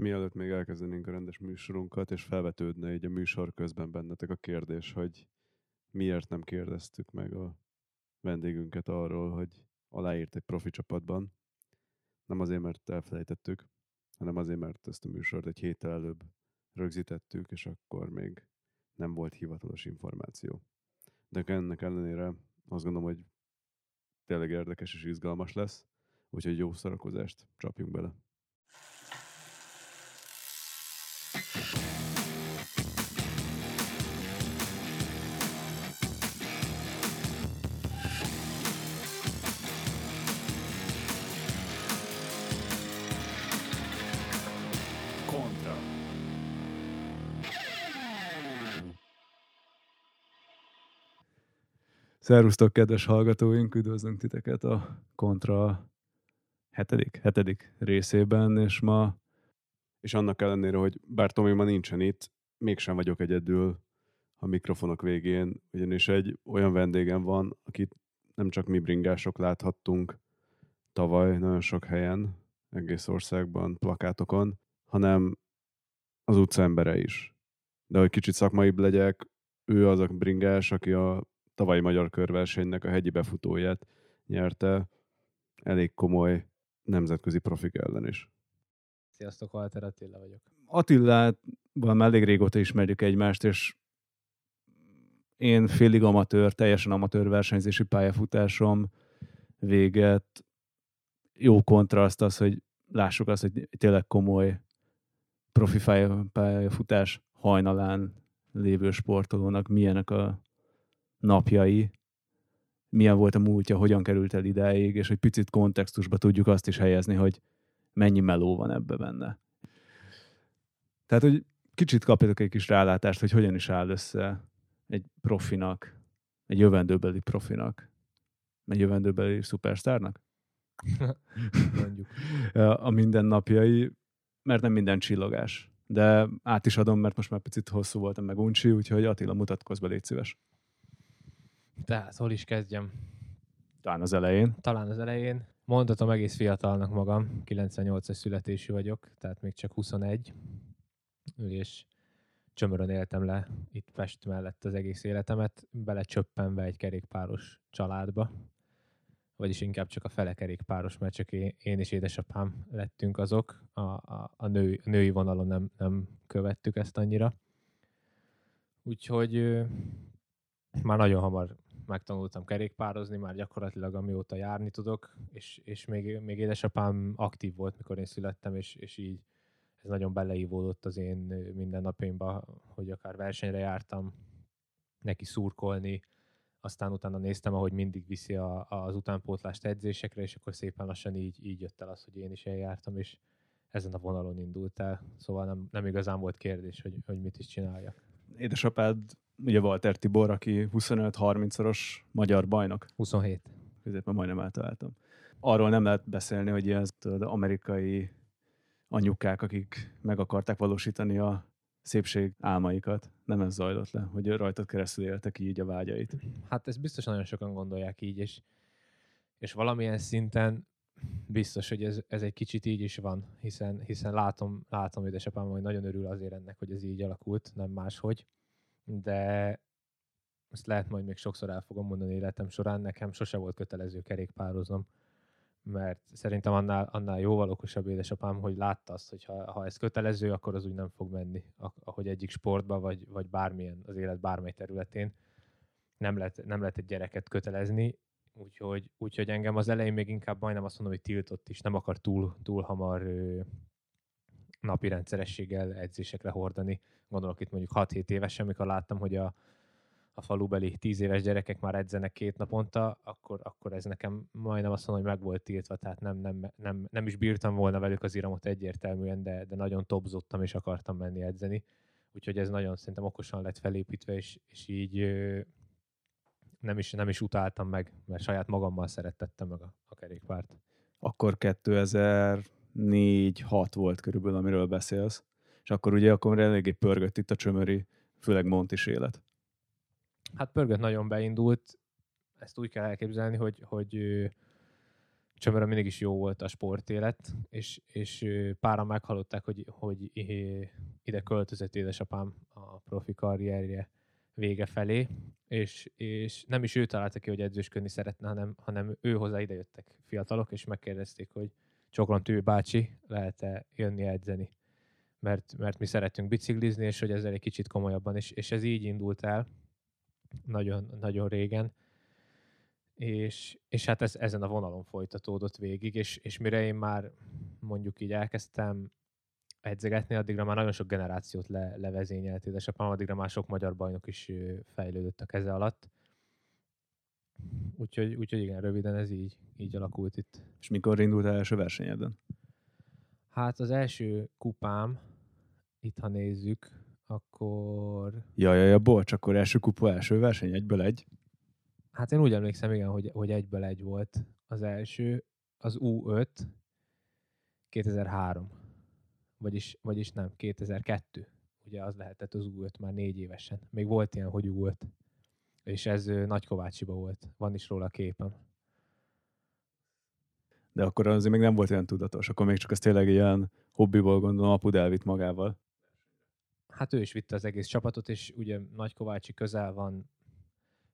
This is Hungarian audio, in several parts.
Mielőtt még elkezdenénk a rendes műsorunkat, és felvetődne így a műsor közben bennetek a kérdés, hogy miért nem kérdeztük meg a vendégünket arról, hogy aláírt egy profi csapatban. Nem azért, mert elfelejtettük, hanem azért, mert ezt a műsort egy héttel előbb rögzítettük, és akkor még nem volt hivatalos információ. De ennek ellenére azt gondolom, hogy tényleg érdekes és izgalmas lesz, úgyhogy jó szarakozást csapjunk bele. Szervusztok, kedves hallgatóink! Üdvözlünk titeket a Kontra hetedik, hetedik részében, és ma, és annak ellenére, hogy bár Tomi ma nincsen itt, mégsem vagyok egyedül a mikrofonok végén, ugyanis egy olyan vendégem van, akit nem csak mi bringások láthattunk tavaly nagyon sok helyen, egész országban, plakátokon, hanem az utca is. De hogy kicsit szakmaibb legyek, ő az a bringás, aki a tavalyi magyar körversenynek a hegyi befutóját nyerte elég komoly nemzetközi profik ellen is. Sziasztok, Walter Attila vagyok. Attillával elég régóta ismerjük egymást, és én félig amatőr, teljesen amatőr versenyzési pályafutásom véget. Jó kontraszt az, hogy lássuk azt, hogy tényleg komoly profi pályafutás hajnalán lévő sportolónak milyenek a napjai, milyen volt a múltja, hogyan került el idáig, és hogy picit kontextusba tudjuk azt is helyezni, hogy mennyi meló van ebbe benne. Tehát, hogy kicsit kapjatok egy kis rálátást, hogy hogyan is áll össze egy profinak, egy jövendőbeli profinak, egy jövendőbeli szupersztárnak Mondjuk. a mindennapjai, mert nem minden csillogás. De át is adom, mert most már picit hosszú voltam meg uncsi, úgyhogy Attila, mutatkozz be, légy szíves. Tehát hol is kezdjem? Talán az elején. Talán az elején. Mondhatom egész fiatalnak magam, 98-as születésű vagyok, tehát még csak 21, és csömörön éltem le itt Pest mellett az egész életemet, belecsöppenve egy kerékpáros családba, vagyis inkább csak a fele kerékpáros, mert csak én, én és édesapám lettünk azok, a, a, a, nő, a női vonalon nem, nem követtük ezt annyira. Úgyhogy már nagyon hamar megtanultam kerékpározni, már gyakorlatilag amióta járni tudok, és, és még, még édesapám aktív volt, mikor én születtem, és, és így ez nagyon beleívódott az én mindennapjaimba, hogy akár versenyre jártam, neki szurkolni, aztán utána néztem, ahogy mindig viszi a, az utánpótlást edzésekre, és akkor szépen lassan így, így jött el az, hogy én is eljártam, és ezen a vonalon indult el. Szóval nem, nem igazán volt kérdés, hogy, hogy mit is csináljak. Édesapád, ugye Walter Tibor, aki 25-30-szoros magyar bajnok. 27. Középen majdnem eltaláltam. Arról nem lehet beszélni, hogy ilyen tudod, amerikai anyukák, akik meg akarták valósítani a szépség álmaikat. Nem ez zajlott le, hogy rajtad keresztül éltek így a vágyait. Hát ezt biztos nagyon sokan gondolják így, és, és valamilyen szinten biztos, hogy ez, ez egy kicsit így is van, hiszen, hiszen látom, látom édesapám, hogy nagyon örül azért ennek, hogy ez így alakult, nem máshogy, de ezt lehet majd még sokszor el fogom mondani életem során, nekem sose volt kötelező kerékpároznom, mert szerintem annál, annál jóval okosabb édesapám, hogy látta azt, hogy ha, ha ez kötelező, akkor az úgy nem fog menni, ahogy egyik sportba, vagy, vagy bármilyen, az élet bármely területén nem lehet, nem lehet egy gyereket kötelezni, úgyhogy, úgyhogy engem az elején még inkább majdnem azt mondom, hogy tiltott is, nem akar túl, túl hamar ö, napi rendszerességgel edzésekre hordani. Gondolok itt mondjuk 6-7 évesen, amikor láttam, hogy a, a falubeli 10 éves gyerekek már edzenek két naponta, akkor, akkor ez nekem majdnem azt mondom, hogy meg volt tiltva, tehát nem, nem, nem, nem is bírtam volna velük az iramot egyértelműen, de, de nagyon topzottam és akartam menni edzeni. Úgyhogy ez nagyon szerintem okosan lett felépítve, és, és így nem is, nem is utáltam meg, mert saját magammal szerettettem meg a, a kerékpárt. Akkor 2004-6 volt körülbelül, amiről beszélsz. És akkor ugye akkor eléggé pörgött itt a csömöri, főleg Montis élet. Hát pörgött nagyon beindult, ezt úgy kell elképzelni, hogy, hogy Csömörön mindig is jó volt a sportélet, és, és páran meghallották, hogy, hogy ide költözött édesapám a profi karrierje vége felé, és, és nem is ő találta ki, hogy edzősködni szeretne, hanem, hanem ő hozzá ide jöttek fiatalok, és megkérdezték, hogy Csokron Tű bácsi, lehet-e jönni edzeni? Mert, mert mi szeretünk biciklizni, és hogy ezzel egy kicsit komolyabban, és, és ez így indult el nagyon, nagyon régen, és, és hát ez, ezen a vonalon folytatódott végig, és, és mire én már mondjuk így elkezdtem edzegetni, addigra már nagyon sok generációt le, levezényelt édesapám, addigra már sok magyar bajnok is fejlődött a keze alatt. Úgyhogy, úgyhogy igen, röviden ez így, így alakult itt. És mikor indult el első versenyeden? Hát az első kupám, itt ha nézzük, akkor Ja, ja, ja, bocs, akkor első kupa, első verseny, egyből egy. Hát én úgy emlékszem, igen, hogy, hogy egyből egy volt az első, az U5 2003. Vagyis, vagyis nem, 2002. Ugye az lehetett az U5 már négy évesen. Még volt ilyen, hogy U5. És ez Nagykovácsiba volt. Van is róla a képem. De akkor azért még nem volt olyan tudatos. Akkor még csak ez tényleg ilyen hobbiból gondolom, apud elvitt magával. Hát ő is vitte az egész csapatot, és ugye Nagykovácsi közel van,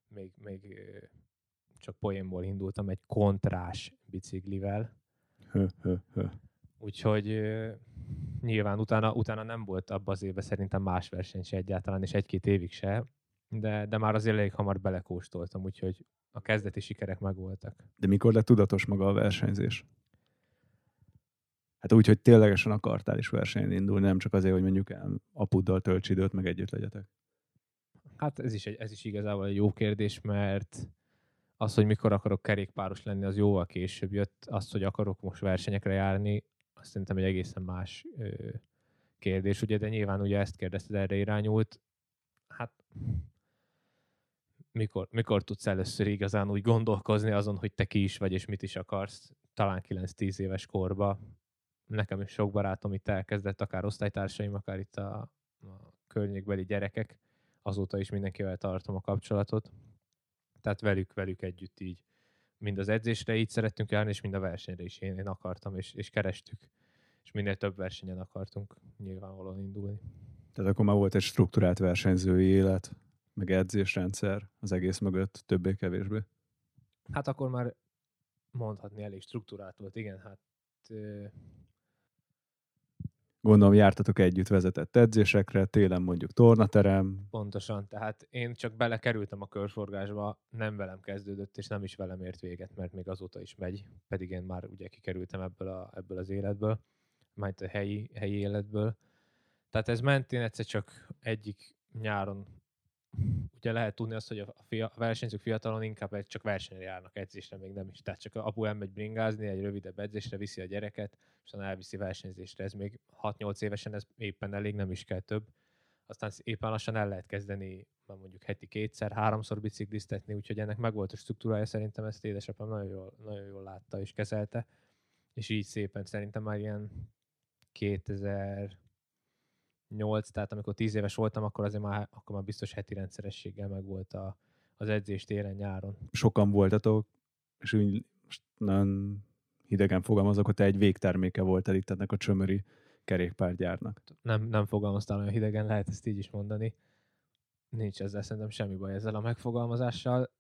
még, még csak poénból indultam egy kontrás biciklivel, Hö, hö, hö. Úgyhogy nyilván utána, utána nem volt abban az évben szerintem más verseny se egyáltalán, és egy-két évig se, de, de már azért elég hamar belekóstoltam, úgyhogy a kezdeti sikerek megvoltak. De mikor lett tudatos maga a versenyzés? Hát úgy, hogy ténylegesen akartál is versenyen indulni, nem csak azért, hogy mondjuk apuddal tölts időt, meg együtt legyetek. Hát ez is, egy, ez is igazából egy jó kérdés, mert az, hogy mikor akarok kerékpáros lenni, az jóval később jött. Az, hogy akarok most versenyekre járni, azt szerintem egy egészen más ö, kérdés, ugye, de nyilván ugye ezt kérdezted, erre irányult. Hát mikor, mikor tudsz először igazán úgy gondolkozni azon, hogy te ki is vagy, és mit is akarsz, talán 9-10 éves korba. Nekem is sok barátom itt elkezdett, akár osztálytársaim, akár itt a, a környékbeli gyerekek, azóta is mindenkivel tartom a kapcsolatot. Tehát velük, velük együtt így mind az edzésre így szerettünk járni, és mind a versenyre is én, én akartam, és, és kerestük. És minél több versenyen akartunk nyilvánvalóan indulni. Tehát akkor már volt egy struktúrált versenyzői élet, meg edzésrendszer az egész mögött, többé-kevésbé. Hát akkor már mondhatni elég struktúrált volt, igen, hát Gondolom jártatok együtt vezetett edzésekre, télen mondjuk tornaterem, pontosan. Tehát én csak belekerültem a körforgásba, nem velem kezdődött, és nem is velem ért véget, mert még azóta is megy, pedig én már ugye kikerültem ebből, a, ebből az életből, majd a helyi, helyi életből. Tehát ez ment, én egyszer csak egyik nyáron ugye lehet tudni azt, hogy a, fia, a versenyzők fiatalon inkább egy- csak versenyre járnak, edzésre még nem is. Tehát csak a apu elmegy bringázni, egy rövidebb edzésre viszi a gyereket, és elviszi versenyzésre. Ez még 6-8 évesen ez éppen elég, nem is kell több. Aztán éppen lassan el lehet kezdeni már mondjuk heti kétszer, háromszor bicikliztetni, úgyhogy ennek megvolt a struktúrája, szerintem ezt édesapám nagyon jól, nagyon jól látta és kezelte, és így szépen szerintem már ilyen 2008, tehát amikor 10 éves voltam, akkor azért már, akkor már biztos heti rendszerességgel megvolt a, az edzés télen, nyáron. sokan voltatok, és úgy most nagyon hidegen fogalmazok, hogy te egy végterméke voltál itt ennek a csömöri kerékpárgyárnak. Nem, nem fogalmaztál olyan hidegen, lehet ezt így is mondani. Nincs ezzel szerintem semmi baj ezzel a megfogalmazással.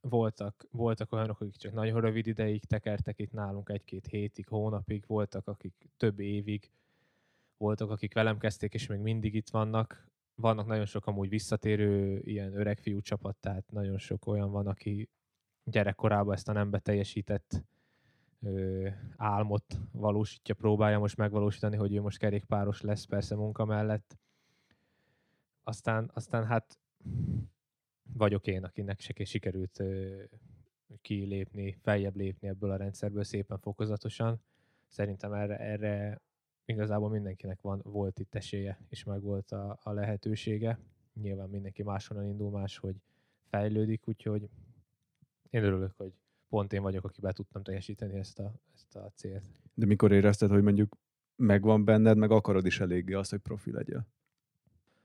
Voltak, voltak olyanok, akik csak nagyon rövid ideig tekertek itt nálunk, egy-két hétig, hónapig, voltak, akik több évig, voltak, akik velem kezdték, és még mindig itt vannak. Vannak nagyon sok amúgy visszatérő ilyen öreg fiú csapat, tehát nagyon sok olyan van, aki gyerekkorában ezt a nem beteljesített ö, álmot valósítja, próbálja most megvalósítani, hogy ő most kerékpáros lesz persze munka mellett. Aztán, aztán hát vagyok én, akinek se sikerült ö, kilépni, feljebb lépni ebből a rendszerből szépen fokozatosan. Szerintem erre, erre igazából mindenkinek van, volt itt esélye, és meg volt a, a lehetősége. Nyilván mindenki máshonnan indul, máshogy fejlődik, úgyhogy én örülök, hogy pont én vagyok, aki be tudtam teljesíteni ezt a, ezt a célt. De mikor érezted, hogy mondjuk megvan benned, meg akarod is eléggé azt, hogy profi legyél?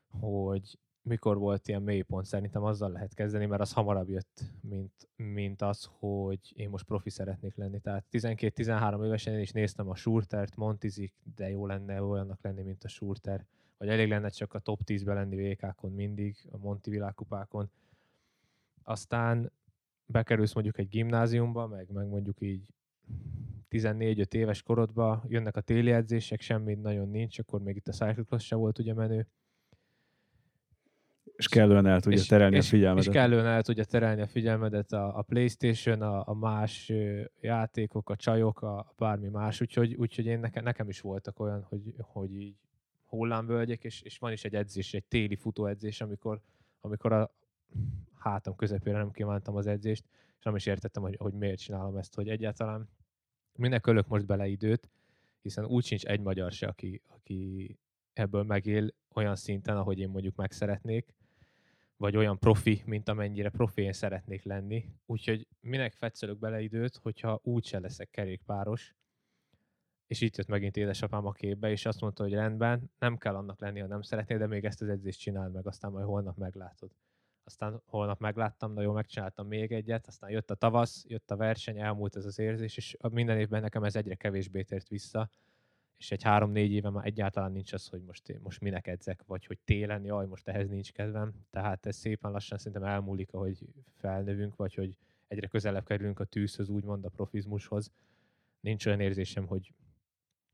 Hogy mikor volt ilyen mélypont, szerintem azzal lehet kezdeni, mert az hamarabb jött, mint, mint az, hogy én most profi szeretnék lenni. Tehát 12-13 évesen én is néztem a Surtert, Montizik, de jó lenne olyannak lenni, mint a Surter. Vagy elég lenne csak a top 10-ben lenni VK-kon mindig, a Monti világkupákon. Aztán bekerülsz mondjuk egy gimnáziumba, meg, meg mondjuk így 14-5 éves korodba, jönnek a téli edzések, semmi nagyon nincs, akkor még itt a cyclocross se volt ugye menő, És kellően el tudja és, terelni és, a figyelmedet. És kellően el tudja terelni a figyelmedet a, a Playstation, a, a más játékok, a csajok, a, a bármi más, úgyhogy, úgyhogy én nekem, nekem is voltak olyan, hogy, hogy így hullámvölgyek, és, és van is egy edzés, egy téli futóedzés, amikor, amikor a hátam közepére nem kívántam az edzést, és nem is értettem, hogy, hogy miért csinálom ezt, hogy egyáltalán minek ölök most bele időt, hiszen úgy sincs egy magyar se, aki, aki ebből megél olyan szinten, ahogy én mondjuk meg szeretnék, vagy olyan profi, mint amennyire profi én szeretnék lenni. Úgyhogy minek fetszelök bele időt, hogyha úgyse leszek kerékpáros, és itt jött megint édesapám a képbe, és azt mondta, hogy rendben, nem kell annak lenni, ha nem szeretnél, de még ezt az edzést csináld meg, aztán majd holnap meglátod. Aztán holnap megláttam, na jó, megcsináltam még egyet, aztán jött a tavasz, jött a verseny, elmúlt ez az érzés, és minden évben nekem ez egyre kevésbé tért vissza, és egy három-négy éve már egyáltalán nincs az, hogy most, én- most minek edzek, vagy hogy télen, jaj, most ehhez nincs kedvem. Tehát ez szépen lassan szerintem elmúlik, ahogy felnövünk, vagy hogy egyre közelebb kerülünk a tűzhöz, úgymond a profizmushoz. Nincs olyan érzésem, hogy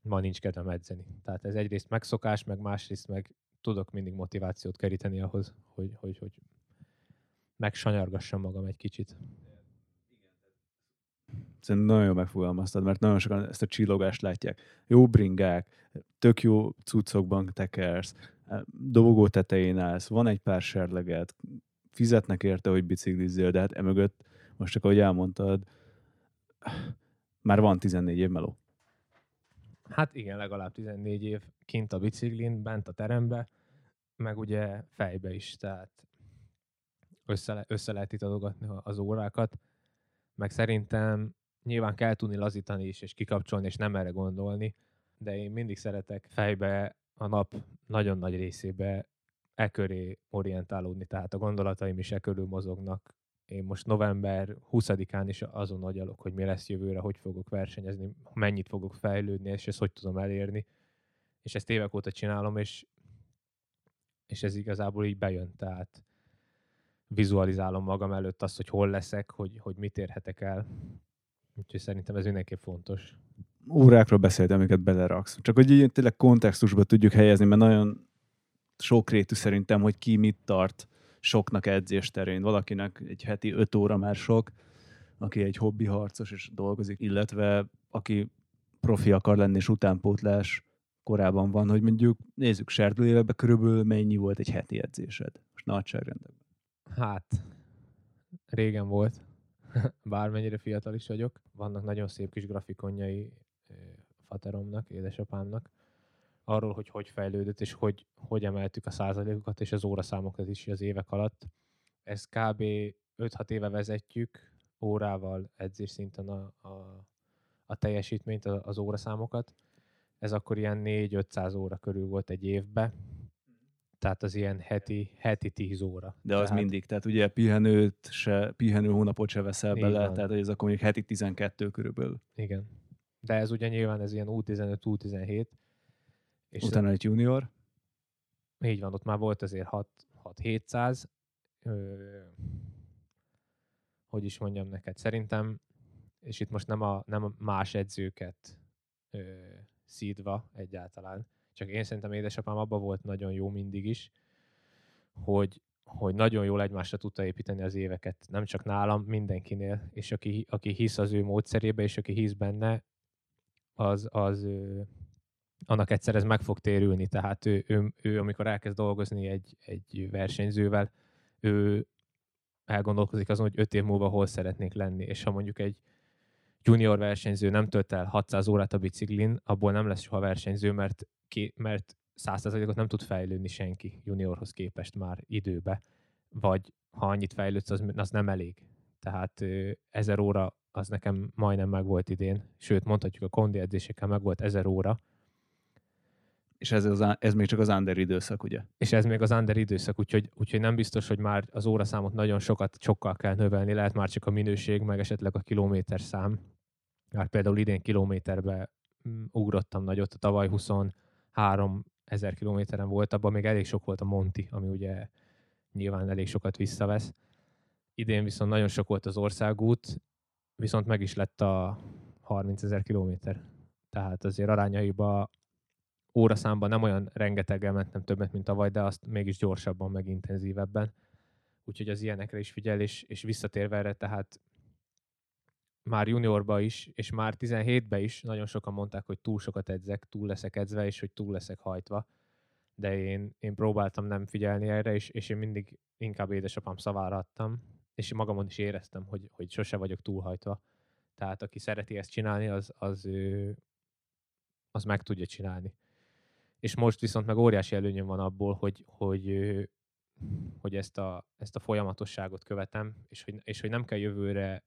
ma nincs kedvem edzeni. Tehát ez egyrészt megszokás, meg másrészt meg tudok mindig motivációt keríteni ahhoz, hogy, hogy, hogy megsanyargassam magam egy kicsit. Szerintem nagyon jól megfogalmaztad, mert nagyon sokan ezt a csillogást látják. Jó bringák, tök jó cuccokban tekersz, dobogó tetején állsz, van egy pár serleget, fizetnek érte, hogy biciklizzél, de hát emögött, most csak ahogy elmondtad, már van 14 év meló. Hát igen, legalább 14 év kint a biciklin, bent a terembe, meg ugye fejbe is, tehát össze, össze lehet itt adogatni az órákat, meg szerintem nyilván kell tudni lazítani is, és kikapcsolni, és nem erre gondolni, de én mindig szeretek fejbe a nap nagyon nagy részébe e köré orientálódni, tehát a gondolataim is e körül mozognak. Én most november 20-án is azon agyalok, hogy mi lesz jövőre, hogy fogok versenyezni, mennyit fogok fejlődni, és ezt hogy tudom elérni. És ezt évek óta csinálom, és, és ez igazából így bejön, tehát vizualizálom magam előtt azt, hogy hol leszek, hogy, hogy mit érhetek el. Úgyhogy szerintem ez mindenképp fontos. Órákról beszéltem, amiket beleraksz. Csak hogy így tényleg kontextusba tudjuk helyezni, mert nagyon sokrétű szerintem, hogy ki mit tart soknak edzés terén. Valakinek egy heti öt óra már sok, aki egy hobbi harcos és dolgozik, illetve aki profi akar lenni és utánpótlás korában van, hogy mondjuk nézzük serdül években körülbelül mennyi volt egy heti edzésed. Most nagyságrendekben. Hát, régen volt, bármennyire fiatal is vagyok. Vannak nagyon szép kis grafikonjai Fateromnak, édesapámnak, arról, hogy hogy fejlődött, és hogy, hogy emeltük a százalékokat és az óraszámokat is az évek alatt. Ezt kb. 5-6 éve vezetjük, órával edzés szinten a, a, a teljesítményt, az óraszámokat. Ez akkor ilyen 4-500 óra körül volt egy évbe, tehát az ilyen heti, heti 10 óra. De az tehát, mindig, tehát ugye pihenőt se, pihenő hónapot se veszel Így bele, van. tehát ez akkor mondjuk heti 12 körülbelül. Igen. De ez ugye nyilván ez ilyen U15, U17. És Utána egy junior. így van, ott már volt azért 6-700. Hogy is mondjam neked, szerintem, és itt most nem a, nem a más edzőket ö, szídva egyáltalán, csak én szerintem édesapám abban volt nagyon jó mindig is, hogy, hogy nagyon jól egymásra tudta építeni az éveket, nem csak nálam, mindenkinél, és aki, aki hisz az ő módszerébe, és aki hisz benne, az, az annak egyszer ez meg fog térülni, tehát ő, ő, ő amikor elkezd dolgozni egy, egy versenyzővel, ő elgondolkozik azon, hogy öt év múlva hol szeretnék lenni, és ha mondjuk egy junior versenyző nem tölt el 600 órát a biciklin, abból nem lesz soha versenyző, mert, ki, mert 100%-ot nem tud fejlődni senki juniorhoz képest már időbe, vagy ha annyit fejlődsz, az, az nem elég. Tehát 1000 óra az nekem majdnem meg volt idén, sőt mondhatjuk a kondi edzésekkel meg volt 1000 óra, És ez, az, ez még csak az under időszak, ugye? És ez még az under időszak, úgyhogy, úgyhogy nem biztos, hogy már az óraszámot nagyon sokat, sokkal kell növelni, lehet már csak a minőség, meg esetleg a kilométer Már például idén kilométerbe mm, ugrottam nagyot, a tavaly 23 ezer kilométeren volt, abban még elég sok volt a Monti, ami ugye nyilván elég sokat visszavesz. Idén viszont nagyon sok volt az országút, viszont meg is lett a 30 ezer kilométer. Tehát azért arányaiba óraszámban nem olyan rengeteggel mentem többet, mint tavaly, de azt mégis gyorsabban, meg intenzívebben. Úgyhogy az ilyenekre is figyel, és, és visszatérve erre, tehát már juniorba is, és már 17-be is nagyon sokan mondták, hogy túl sokat edzek, túl leszek edzve, és hogy túl leszek hajtva. De én, én próbáltam nem figyelni erre, és, és én mindig inkább édesapám szavára adtam, és magamon is éreztem, hogy, hogy sose vagyok túlhajtva. Tehát aki szereti ezt csinálni, az, az, az meg tudja csinálni. És most viszont meg óriási előnyöm van abból, hogy, hogy, hogy ezt, a, ezt a folyamatosságot követem, és hogy, és hogy nem kell jövőre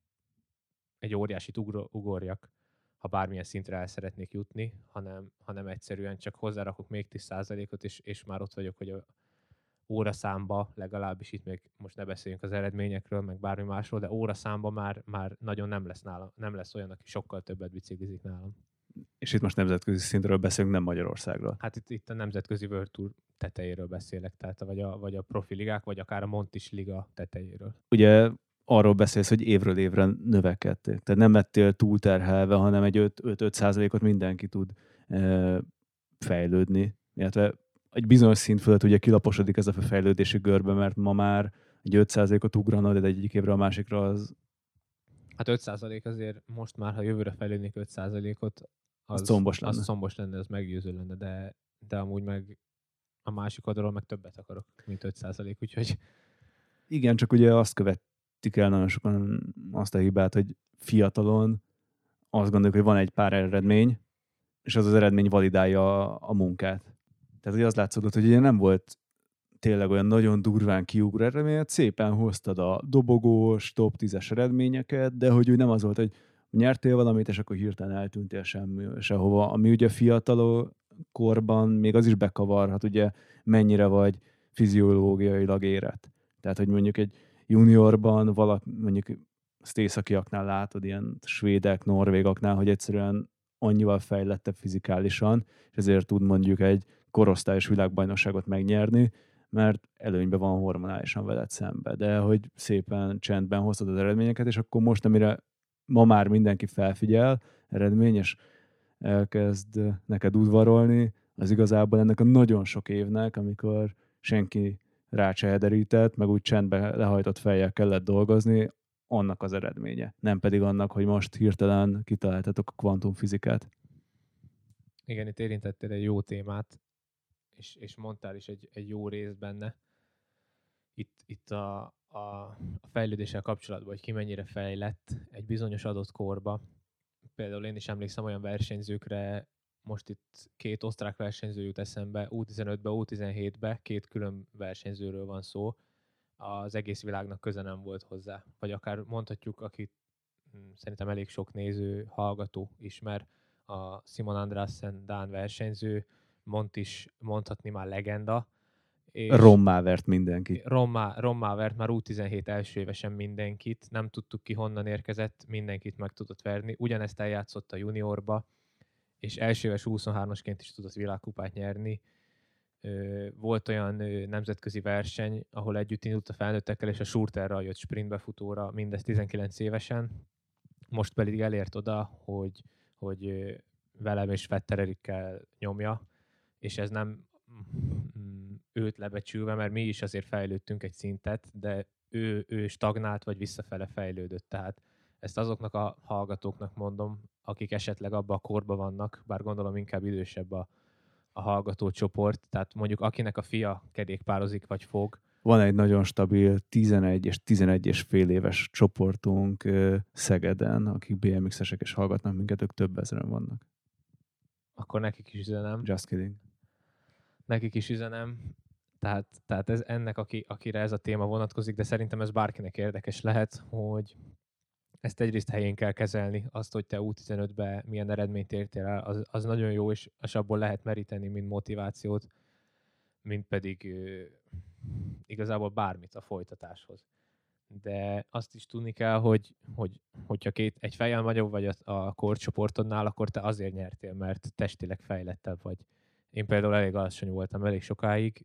egy óriásit ugorjak, ha bármilyen szintre el szeretnék jutni, hanem, hanem egyszerűen csak hozzárakok még 10%-ot, és, és már ott vagyok, hogy a óraszámba, legalábbis itt még most ne beszéljünk az eredményekről, meg bármi másról, de óraszámba már, már nagyon nem lesz, nálam, nem lesz olyan, aki sokkal többet biciklizik nálam. És itt most nemzetközi szintről beszélünk, nem Magyarországról. Hát itt, itt a nemzetközi World Tour tetejéről beszélek, tehát vagy a, vagy a profi ligák, vagy akár a Montis liga tetejéről. Ugye arról beszélsz, hogy évről évre növekedtél. Tehát nem lettél túlterhelve, hanem egy 5-5%-ot mindenki tud e, fejlődni. Illetve egy bizonyos szint fölött ugye kilaposodik ez a fejlődési görbe, mert ma már egy 5%-ot ugranod, de egyik évre a másikra az... Hát 5% azért most már, ha jövőre fejlődnék 5%-ot, az, az szombos lenne. Az szombos lenne, az meggyőző lenne, de, de amúgy meg a másik oldalról meg többet akarok, mint 5%, úgyhogy... Igen, csak ugye azt követik el nagyon sokan azt a hibát, hogy fiatalon azt gondoljuk, hogy van egy pár eredmény, és az az eredmény validálja a, a munkát. Tehát, hogy az látszott, hogy ugye nem volt tényleg olyan nagyon durván kiugró eredményet, szépen hoztad a dobogós, top 10-es eredményeket, de hogy úgy nem az volt, hogy nyertél valamit, és akkor hirtelen eltűntél semmi, sehova. Ami ugye fiatal korban még az is bekavarhat, ugye mennyire vagy fiziológiailag érett. Tehát, hogy mondjuk egy juniorban valak, mondjuk északiaknál látod, ilyen svédek, norvégoknál, hogy egyszerűen annyival fejlettebb fizikálisan, és ezért tud mondjuk egy korosztályos világbajnokságot megnyerni, mert előnyben van hormonálisan veled szembe. De hogy szépen csendben hoztad az eredményeket, és akkor most, amire ma már mindenki felfigyel, eredményes, elkezd neked udvarolni, az igazából ennek a nagyon sok évnek, amikor senki rácsehederített, meg úgy csendbe lehajtott fejjel kellett dolgozni, annak az eredménye. Nem pedig annak, hogy most hirtelen kitaláltatok a kvantumfizikát. Igen, itt érintettél egy jó témát, és, és mondtál is egy, egy jó részt benne. Itt, itt a, a, a fejlődéssel kapcsolatban, hogy ki mennyire fejlett egy bizonyos adott korba. Például én is emlékszem olyan versenyzőkre, most itt két osztrák versenyző jut eszembe, U15-be, U17-be, két külön versenyzőről van szó, az egész világnak köze nem volt hozzá. Vagy akár mondhatjuk, akit hm, szerintem elég sok néző, hallgató ismer, a Simon Andrásen Dán versenyző, mond is mondhatni már legenda. És rommá vert mindenki. Rommá, rommá vert már U17 első évesen mindenkit, nem tudtuk ki honnan érkezett, mindenkit meg tudott verni. Ugyanezt eljátszott a juniorba, és első éves 23-asként is tudott világkupát nyerni. Volt olyan nemzetközi verseny, ahol együtt indult a felnőttekkel, és a Schurterra jött sprintbefutóra, mindez 19 évesen. Most pedig elért oda, hogy, hogy velem és Vettererikkel nyomja, és ez nem mm, őt lebecsülve, mert mi is azért fejlődtünk egy szintet, de ő, ő stagnált, vagy visszafele fejlődött. Tehát ezt azoknak a hallgatóknak mondom, akik esetleg abba a korba vannak, bár gondolom inkább idősebb a, a hallgató csoport, tehát mondjuk akinek a fia kerékpározik vagy fog. Van egy nagyon stabil 11 és 11 és fél éves csoportunk Szegeden, akik BMX-esek és hallgatnak minket, ők több ezeren vannak. Akkor nekik is üzenem. Just kidding nekik is üzenem, tehát, tehát ez ennek, aki, akire ez a téma vonatkozik, de szerintem ez bárkinek érdekes lehet, hogy ezt egyrészt helyén kell kezelni, azt, hogy te U15-be milyen eredményt értél el, az, az nagyon jó, és, és abból lehet meríteni, mint motivációt, mint pedig igazából bármit a folytatáshoz. De azt is tudni kell, hogy, hogy hogyha két, egy fejjel nagyobb vagy a, a korcsoportodnál, akkor te azért nyertél, mert testileg fejlettebb vagy. Én például elég alacsony voltam elég sokáig,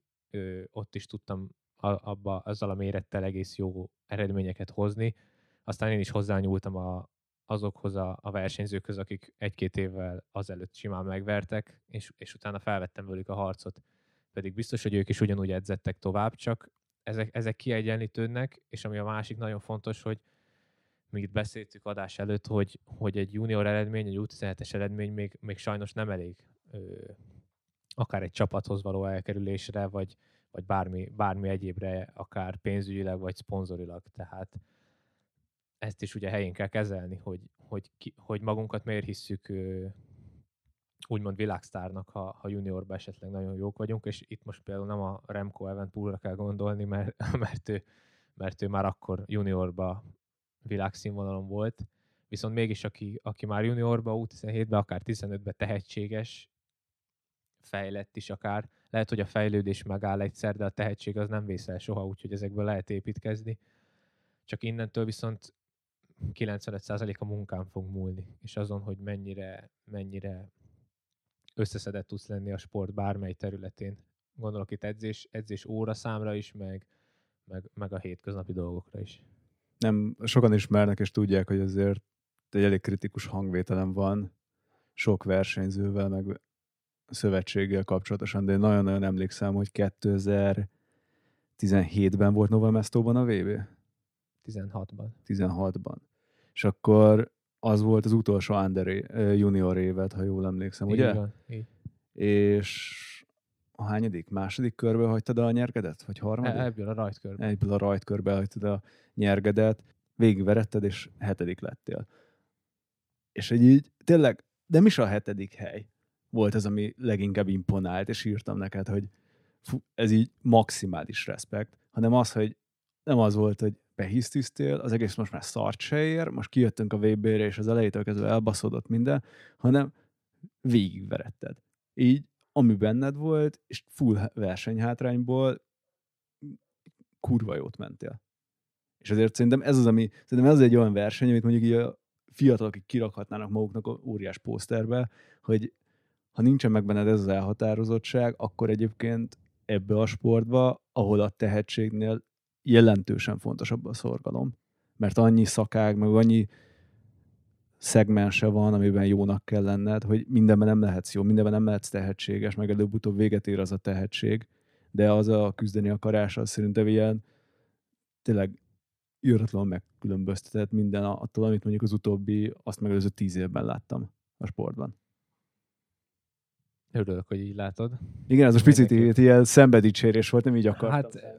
ott is tudtam abba, azzal a mérettel egész jó eredményeket hozni, aztán én is hozzányúltam a, azokhoz a, a versenyzőkhöz, akik egy-két évvel azelőtt simán megvertek, és, és utána felvettem velük a harcot. Pedig biztos, hogy ők is ugyanúgy edzettek tovább, csak ezek, ezek kiegyenlítődnek, és ami a másik nagyon fontos, hogy még itt beszéltük adás előtt, hogy, hogy egy junior eredmény, egy U17-es eredmény még, még sajnos nem elég ö, akár egy csapathoz való elkerülésre, vagy, vagy bármi, bármi egyébre, akár pénzügyileg, vagy szponzorilag. Tehát ezt is ugye helyén kell kezelni, hogy, hogy, ki, hogy magunkat miért hisszük úgymond világsztárnak, ha, ha juniorban esetleg nagyon jók vagyunk, és itt most például nem a Remco Evenpoolra kell gondolni, mert, mert, ő, mert ő már akkor juniorba világszínvonalon volt, viszont mégis aki, aki már juniorba, U17-ben, akár 15-ben tehetséges, fejlett is akár, lehet, hogy a fejlődés megáll egyszer, de a tehetség az nem vészel soha, úgyhogy ezekből lehet építkezni. Csak innentől viszont 95% a munkán fog múlni, és azon, hogy mennyire, mennyire összeszedett tudsz lenni a sport bármely területén. Gondolok itt edzés, edzés óra számra is, meg, meg, meg a hétköznapi dolgokra is. Nem, sokan ismernek és tudják, hogy azért egy elég kritikus hangvételem van sok versenyzővel, meg szövetséggel kapcsolatosan, de én nagyon-nagyon emlékszem, hogy 2017-ben volt Novamestóban a VB. 16-ban. 16-ban. És akkor az volt az utolsó under junior évet, ha jól emlékszem, ugye? Így van, így. És a hányadik? Második körbe hagytad a nyergedet? Vagy harmadik? Ebből a rajtkörben. Egyből a rajtkörbe hagytad a nyergedet, végigveretted, és hetedik lettél. És egy így, tényleg, nem is a hetedik hely volt az, ami leginkább imponált, és írtam neked, hogy fú, ez így maximális respekt, hanem az, hogy nem az volt, hogy behisztisztél, az egész most már szart se ér, most kijöttünk a VB-re, és az elejétől kezdve elbaszódott minden, hanem végigveretted. Így, ami benned volt, és full versenyhátrányból kurva jót mentél. És azért szerintem ez az, ami, szerintem ez egy olyan verseny, amit mondjuk így a fiatalok, akik kirakhatnának maguknak a óriás pószterbe, hogy ha nincsen meg benned ez az elhatározottság, akkor egyébként ebbe a sportba, ahol a tehetségnél jelentősen fontosabb a szorgalom. Mert annyi szakág, meg annyi szegmense van, amiben jónak kell lenned, hogy mindenben nem lehetsz jó, mindenben nem lehetsz tehetséges, meg előbb-utóbb véget ér az a tehetség, de az a küzdeni akarás, az szerintem ilyen tényleg írtatlan megkülönböztetett minden attól, amit mondjuk az utóbbi, azt megelőző tíz évben láttam a sportban. Örülök, hogy így látod. Igen, ez most picit ilyen szembedicsérés volt, nem így akartam. Hát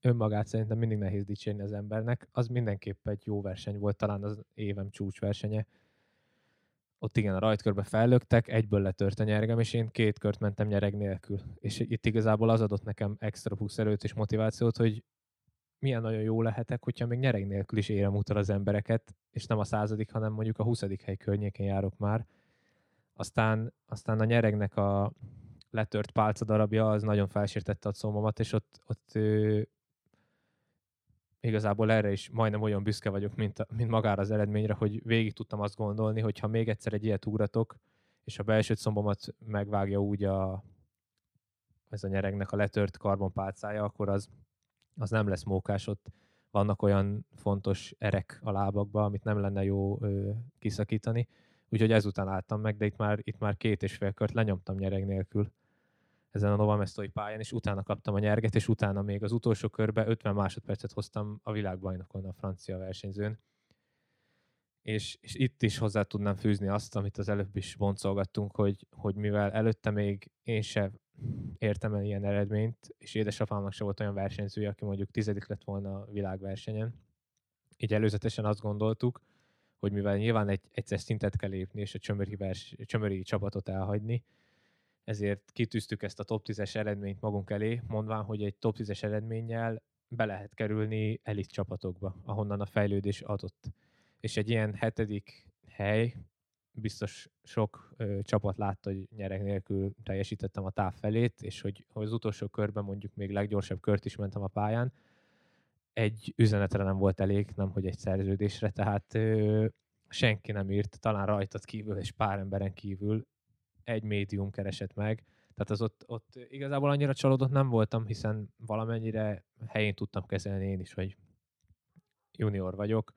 önmagát szerintem mindig nehéz dicsérni az embernek. Az mindenképp egy jó verseny volt, talán az évem csúcsversenye. Ott igen, a rajtkörbe fellöktek, egyből letört a nyergem, és én két kört mentem nyereg nélkül. És itt igazából az adott nekem extra plusz erőt és motivációt, hogy milyen nagyon jó lehetek, hogyha még nyereg nélkül is érem utal az embereket, és nem a századik, hanem mondjuk a huszadik hely környékén járok már. Aztán, aztán a nyeregnek a letört pálca darabja, az nagyon felsértette a comomat, és ott, ott ö, igazából erre is majdnem olyan büszke vagyok, mint, a, mint magára az eredményre, hogy végig tudtam azt gondolni, hogy ha még egyszer egy ilyet ugratok, és a belső combomat megvágja úgy a, ez a nyeregnek a letört karbonpálcája, akkor az, az nem lesz mókás, ott vannak olyan fontos erek a lábakba, amit nem lenne jó ö, kiszakítani. Úgyhogy ezután álltam meg, de itt már, itt már két és fél kört lenyomtam nyereg nélkül ezen a Novamestói pályán, és utána kaptam a nyerget, és utána még az utolsó körbe 50 másodpercet hoztam a világbajnokon a francia versenyzőn. És, és itt is hozzá tudnám fűzni azt, amit az előbb is boncolgattunk, hogy, hogy mivel előtte még én se értem el ilyen eredményt, és édesapámnak se volt olyan versenyzője, aki mondjuk tizedik lett volna a világversenyen. Így előzetesen azt gondoltuk, hogy mivel nyilván egy, egyszer szintet kell lépni, és a csömöri, vers, csömöri csapatot elhagyni, ezért kitűztük ezt a top 10-es eredményt magunk elé, mondván, hogy egy top 10-es eredménnyel be lehet kerülni elit csapatokba, ahonnan a fejlődés adott. És egy ilyen hetedik hely, biztos sok ö, csapat látta, hogy nyerek nélkül teljesítettem a táv felét, és hogy, hogy az utolsó körben mondjuk még leggyorsabb kört is mentem a pályán, egy üzenetre nem volt elég, nem hogy egy szerződésre, tehát ö, senki nem írt, talán rajtad kívül és pár emberen kívül egy médium keresett meg, tehát az ott, ott igazából annyira csalódott nem voltam, hiszen valamennyire helyén tudtam kezelni én is, hogy junior vagyok,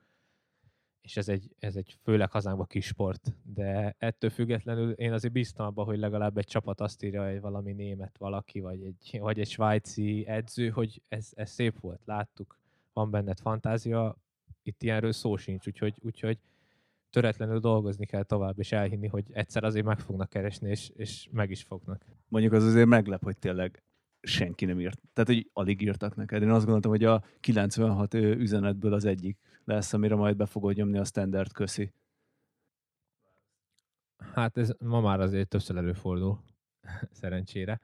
és ez egy, ez egy főleg hazánkban kis sport, de ettől függetlenül én azért bíztam abban, hogy legalább egy csapat azt írja, hogy valami német valaki, vagy egy, vagy egy svájci edző, hogy ez, ez szép volt, láttuk, van benned fantázia, itt ilyenről szó sincs, úgyhogy, úgyhogy töretlenül dolgozni kell tovább, és elhinni, hogy egyszer azért meg fognak keresni, és, és meg is fognak. Mondjuk az azért meglep, hogy tényleg senki nem írt. Tehát, hogy alig írtak neked. Én azt gondoltam, hogy a 96 ö, üzenetből az egyik lesz, amire majd be fogod nyomni a standard köszi. Hát ez ma már azért többször előfordul, szerencsére.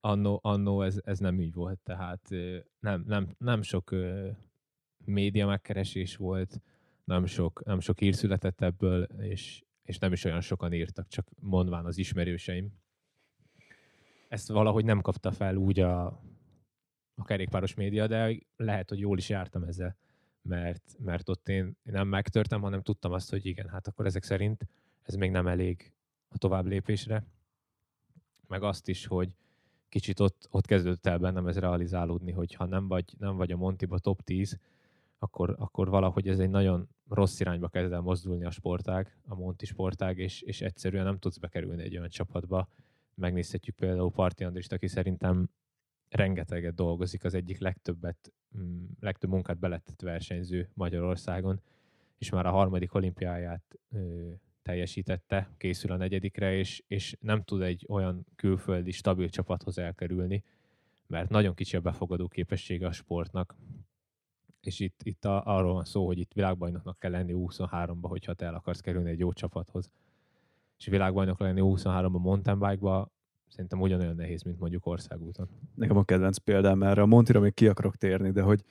Annó, annó ez, ez nem így volt, tehát nem, nem, nem sok média megkeresés volt, nem sok, nem sok ír született ebből, és, és nem is olyan sokan írtak, csak mondván az ismerőseim. Ezt valahogy nem kapta fel úgy a, a kerékpáros média, de lehet, hogy jól is jártam ezzel, mert, mert ott én nem megtörtem, hanem tudtam azt, hogy igen, hát akkor ezek szerint ez még nem elég a tovább lépésre. Meg azt is, hogy kicsit ott, ott kezdődött el bennem ez realizálódni, hogy ha nem vagy, nem vagy a Montiba top 10, akkor, akkor valahogy ez egy nagyon rossz irányba kezd el mozdulni a sportág, a Monti sportág, és, és egyszerűen nem tudsz bekerülni egy olyan csapatba. Megnézhetjük például Parti Andrist, aki szerintem rengeteget dolgozik, az egyik legtöbbet, mm, legtöbb munkát beletett versenyző Magyarországon, és már a harmadik olimpiáját teljesítette, készül a negyedikre, és, és nem tud egy olyan külföldi stabil csapathoz elkerülni, mert nagyon kicsi a befogadó képessége a sportnak, és itt, itt a, arról van szó, hogy itt világbajnoknak kell lenni 23-ba, hogyha te el akarsz kerülni egy jó csapathoz. És világbajnok lenni 23-ba mountain bike-ba szerintem ugyanolyan nehéz, mint mondjuk országúton. Nekem a kedvenc példám erre. A Montira még ki akarok térni, de hogy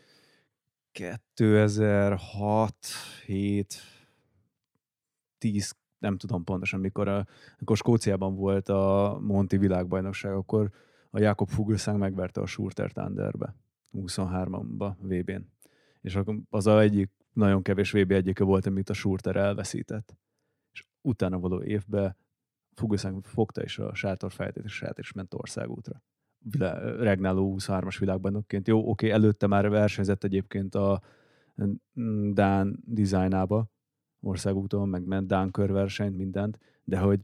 2006, 7, 10, nem tudom pontosan mikor, a, amikor Skóciában volt a Monti világbajnokság, akkor a Jakob Fuglsang megverte a Schurter Thunderbe 23-ba VB-n. És akkor az a egyik nagyon kevés VB egyike volt, amit a Schurter elveszített. És utána való évben Fuglsang fogta is a sátorfejtét, és sát és ment országútra. Regnáló 23-as világbajnokként. Jó, oké, előtte már versenyzett egyébként a mm, Dán dizájnába, országúton, meg ment Dán körversenyt, mindent, de hogy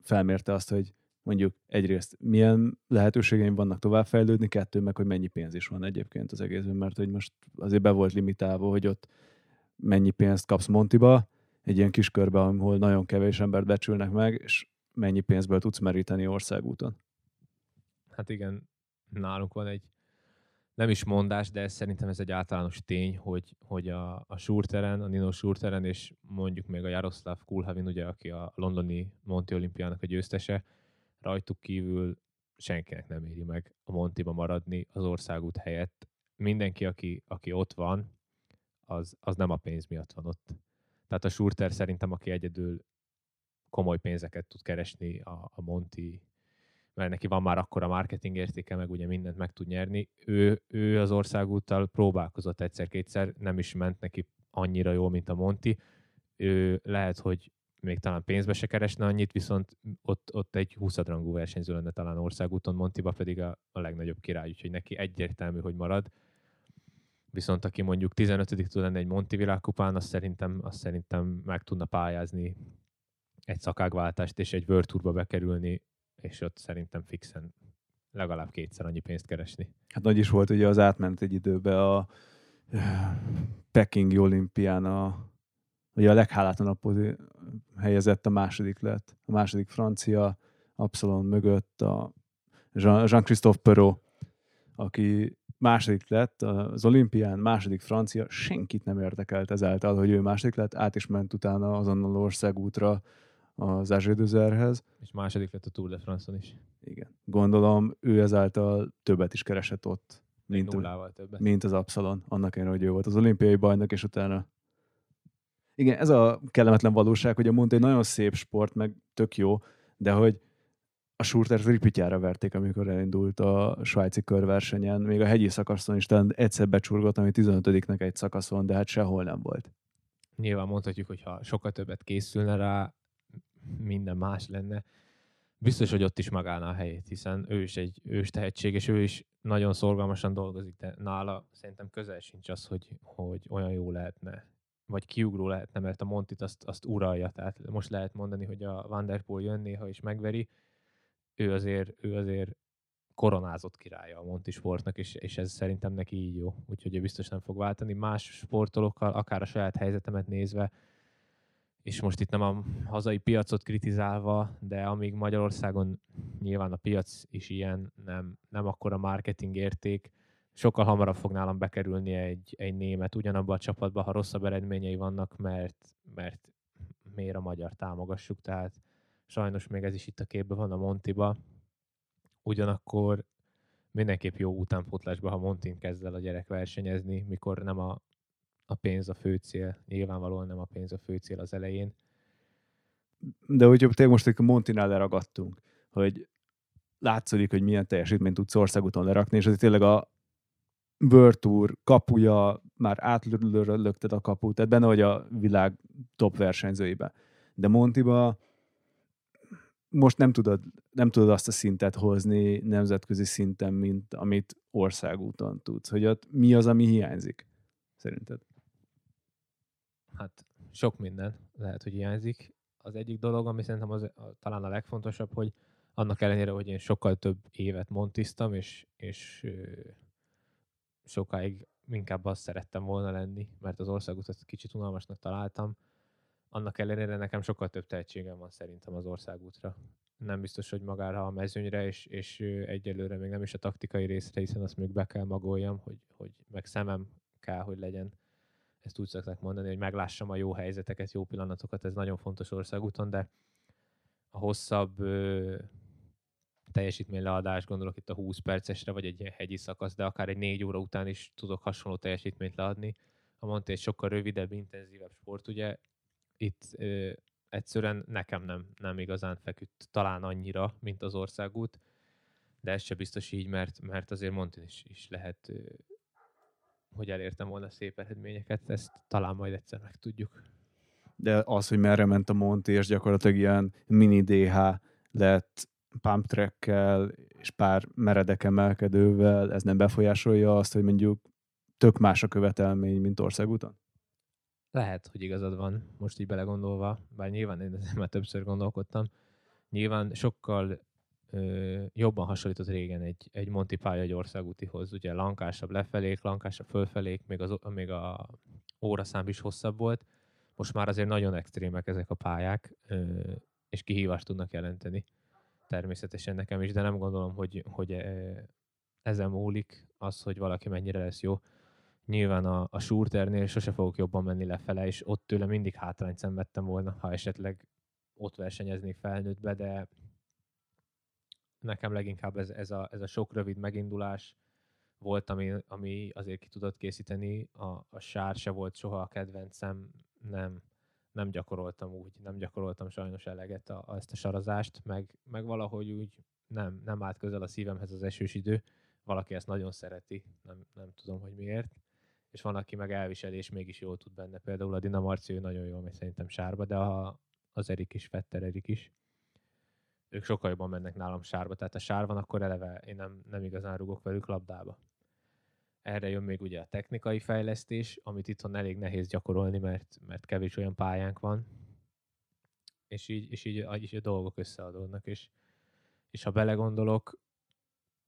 felmérte azt, hogy mondjuk egyrészt milyen lehetőségeim vannak továbbfejlődni, kettő meg, hogy mennyi pénz is van egyébként az egészben, mert hogy most azért be volt limitálva, hogy ott mennyi pénzt kapsz Montiba, egy ilyen kis körbe, ahol nagyon kevés embert becsülnek meg, és mennyi pénzből tudsz meríteni országúton. Hát igen, nálunk van egy nem is mondás, de szerintem ez egy általános tény, hogy, hogy a, a Surteren, a Nino Surteren, és mondjuk még a Jaroszláv Kulhavin, ugye, aki a londoni Monti olimpiának a győztese, rajtuk kívül senkinek nem éri meg a Montiba maradni az országút helyett. Mindenki, aki, aki ott van, az, az nem a pénz miatt van ott. Tehát a Surter szerintem, aki egyedül komoly pénzeket tud keresni a, a Monti, mert neki van már akkora marketing értéke, meg ugye mindent meg tud nyerni. Ő, ő az országúttal próbálkozott egyszer-kétszer, nem is ment neki annyira jó, mint a Monti. Ő lehet, hogy még talán pénzbe se keresne annyit, viszont ott, ott egy 20 rangú versenyző lenne talán országúton, Montiba pedig a, a legnagyobb király, úgyhogy neki egyértelmű, hogy marad. Viszont aki mondjuk 15 tud lenni egy Monti világkupán, azt szerintem, azt szerintem meg tudna pályázni egy szakágváltást és egy World Tourba bekerülni, és ott szerintem fixen legalább kétszer annyi pénzt keresni. Hát nagy is volt ugye az átment egy időbe a eh, Pekingi olimpián a, ugye a leghálátlanabb pozi- helyezett a második lett. A második francia, Absalon mögött a Jean- Jean-Christophe Perrault, aki második lett az olimpián, második francia, senkit nem érdekelt ezáltal, hogy ő második lett, át is ment utána azonnal országútra az Azsédözerhez. És második lett a Tour de France-on is. Igen. Gondolom, ő ezáltal többet is keresett ott, mint, nullával többet. mint az Absalon, annak ellenére, hogy ő volt az olimpiai bajnok, és utána igen, ez a kellemetlen valóság, hogy a Monte egy nagyon szép sport, meg tök jó, de hogy a Schurtert ripityára verték, amikor elindult a svájci körversenyen. Még a hegyi szakaszon is talán egyszer becsurgott, ami 15-nek egy szakaszon, de hát sehol nem volt. Nyilván mondhatjuk, hogy ha sokkal többet készülne rá, minden más lenne. Biztos, hogy ott is megállná a helyét, hiszen ő is egy ős tehetség, és ő is nagyon szorgalmasan dolgozik, de nála szerintem közel sincs az, hogy, hogy olyan jó lehetne vagy kiugró lehetne, mert a Montit azt, azt uralja. Tehát most lehet mondani, hogy a Van der Poel jön néha is megveri, ő azért, ő azért koronázott királya a Monti sportnak, és, és ez szerintem neki így jó. Úgyhogy ő biztos nem fog váltani. Más sportolókkal, akár a saját helyzetemet nézve, és most itt nem a hazai piacot kritizálva, de amíg Magyarországon nyilván a piac is ilyen, nem, nem akkora marketing érték, sokkal hamarabb fog nálam bekerülni egy, egy német ugyanabban a csapatban, ha rosszabb eredményei vannak, mert, mert miért a magyar támogassuk, tehát sajnos még ez is itt a képben van a Montiba. Ugyanakkor mindenképp jó utánpótlásban, ha Montin kezd el a gyerek versenyezni, mikor nem a, a pénz a fő cél, nyilvánvalóan nem a pénz a fő cél az elején. De hogyha tényleg most a Montinál leragadtunk, hogy látszik, hogy milyen teljesítményt tudsz országúton lerakni, és ez tényleg a, World kapuja, már átlökted a kaput, tehát benne vagy a világ top versenyzőibe. De Montiba most nem tudod, nem tudod azt a szintet hozni nemzetközi szinten, mint amit országúton tudsz. Hogy ott mi az, ami hiányzik, szerinted? Hát sok minden lehet, hogy hiányzik. Az egyik dolog, ami szerintem az, talán a legfontosabb, hogy annak ellenére, hogy én sokkal több évet montiztam, és, és sokáig inkább azt szerettem volna lenni, mert az országutat kicsit unalmasnak találtam. Annak ellenére nekem sokkal több tehetségem van szerintem az országútra. Nem biztos, hogy magára a mezőnyre, és, és egyelőre még nem is a taktikai részre, hiszen azt még be kell magoljam, hogy, hogy meg szemem kell, hogy legyen. Ezt úgy szokták mondani, hogy meglássam a jó helyzeteket, jó pillanatokat, ez nagyon fontos országúton, de a hosszabb teljesítményleadás, gondolok itt a 20 percesre, vagy egy ilyen hegyi szakasz, de akár egy 4 óra után is tudok hasonló teljesítményt leadni. A Monté egy sokkal rövidebb, intenzívebb sport, ugye itt ö, egyszerűen nekem nem, nem igazán feküdt talán annyira, mint az országút, de ez se biztos így, mert, mert azért Montin is, is lehet, ö, hogy elértem volna szép eredményeket, ezt talán majd egyszer megtudjuk. De az, hogy merre ment a Monti, és gyakorlatilag ilyen mini DH lett pump trackkel és pár meredek emelkedővel, ez nem befolyásolja azt, hogy mondjuk tök más a követelmény, mint országúton? Lehet, hogy igazad van, most így belegondolva, bár nyilván én ezen már többször gondolkodtam. Nyilván sokkal ö, jobban hasonlított régen egy, egy Monti pálya egy országútihoz. Ugye lankásabb lefelé, lankásabb fölfelé, még, az, még a óraszám is hosszabb volt. Most már azért nagyon extrémek ezek a pályák, ö, és kihívást tudnak jelenteni természetesen nekem is, de nem gondolom, hogy, hogy e, ezen múlik az, hogy valaki mennyire lesz jó. Nyilván a, a shooternél sose fogok jobban menni lefele, és ott tőle mindig hátrányt szenvedtem volna, ha esetleg ott versenyeznék felnőttbe, de nekem leginkább ez, ez, a, ez a sok rövid megindulás volt, ami, ami azért ki tudott készíteni. A, a sár se volt soha a kedvencem, nem, nem gyakoroltam úgy, nem gyakoroltam sajnos eleget a, a ezt a sarazást, meg, meg valahogy úgy nem, nem állt közel a szívemhez az esős idő. Valaki ezt nagyon szereti, nem, nem tudom, hogy miért. És van, aki meg elviseli, és mégis jól tud benne. Például a Dina Marci, nagyon jól megy szerintem sárba, de a, az Erik is, Fetter Erik is. Ők sokkal jobban mennek nálam sárba, tehát a sár van, akkor eleve én nem, nem igazán rugok velük labdába. Erre jön még ugye a technikai fejlesztés, amit itthon elég nehéz gyakorolni, mert, mert kevés olyan pályánk van, és így, és így, így a dolgok összeadódnak, és, és ha belegondolok,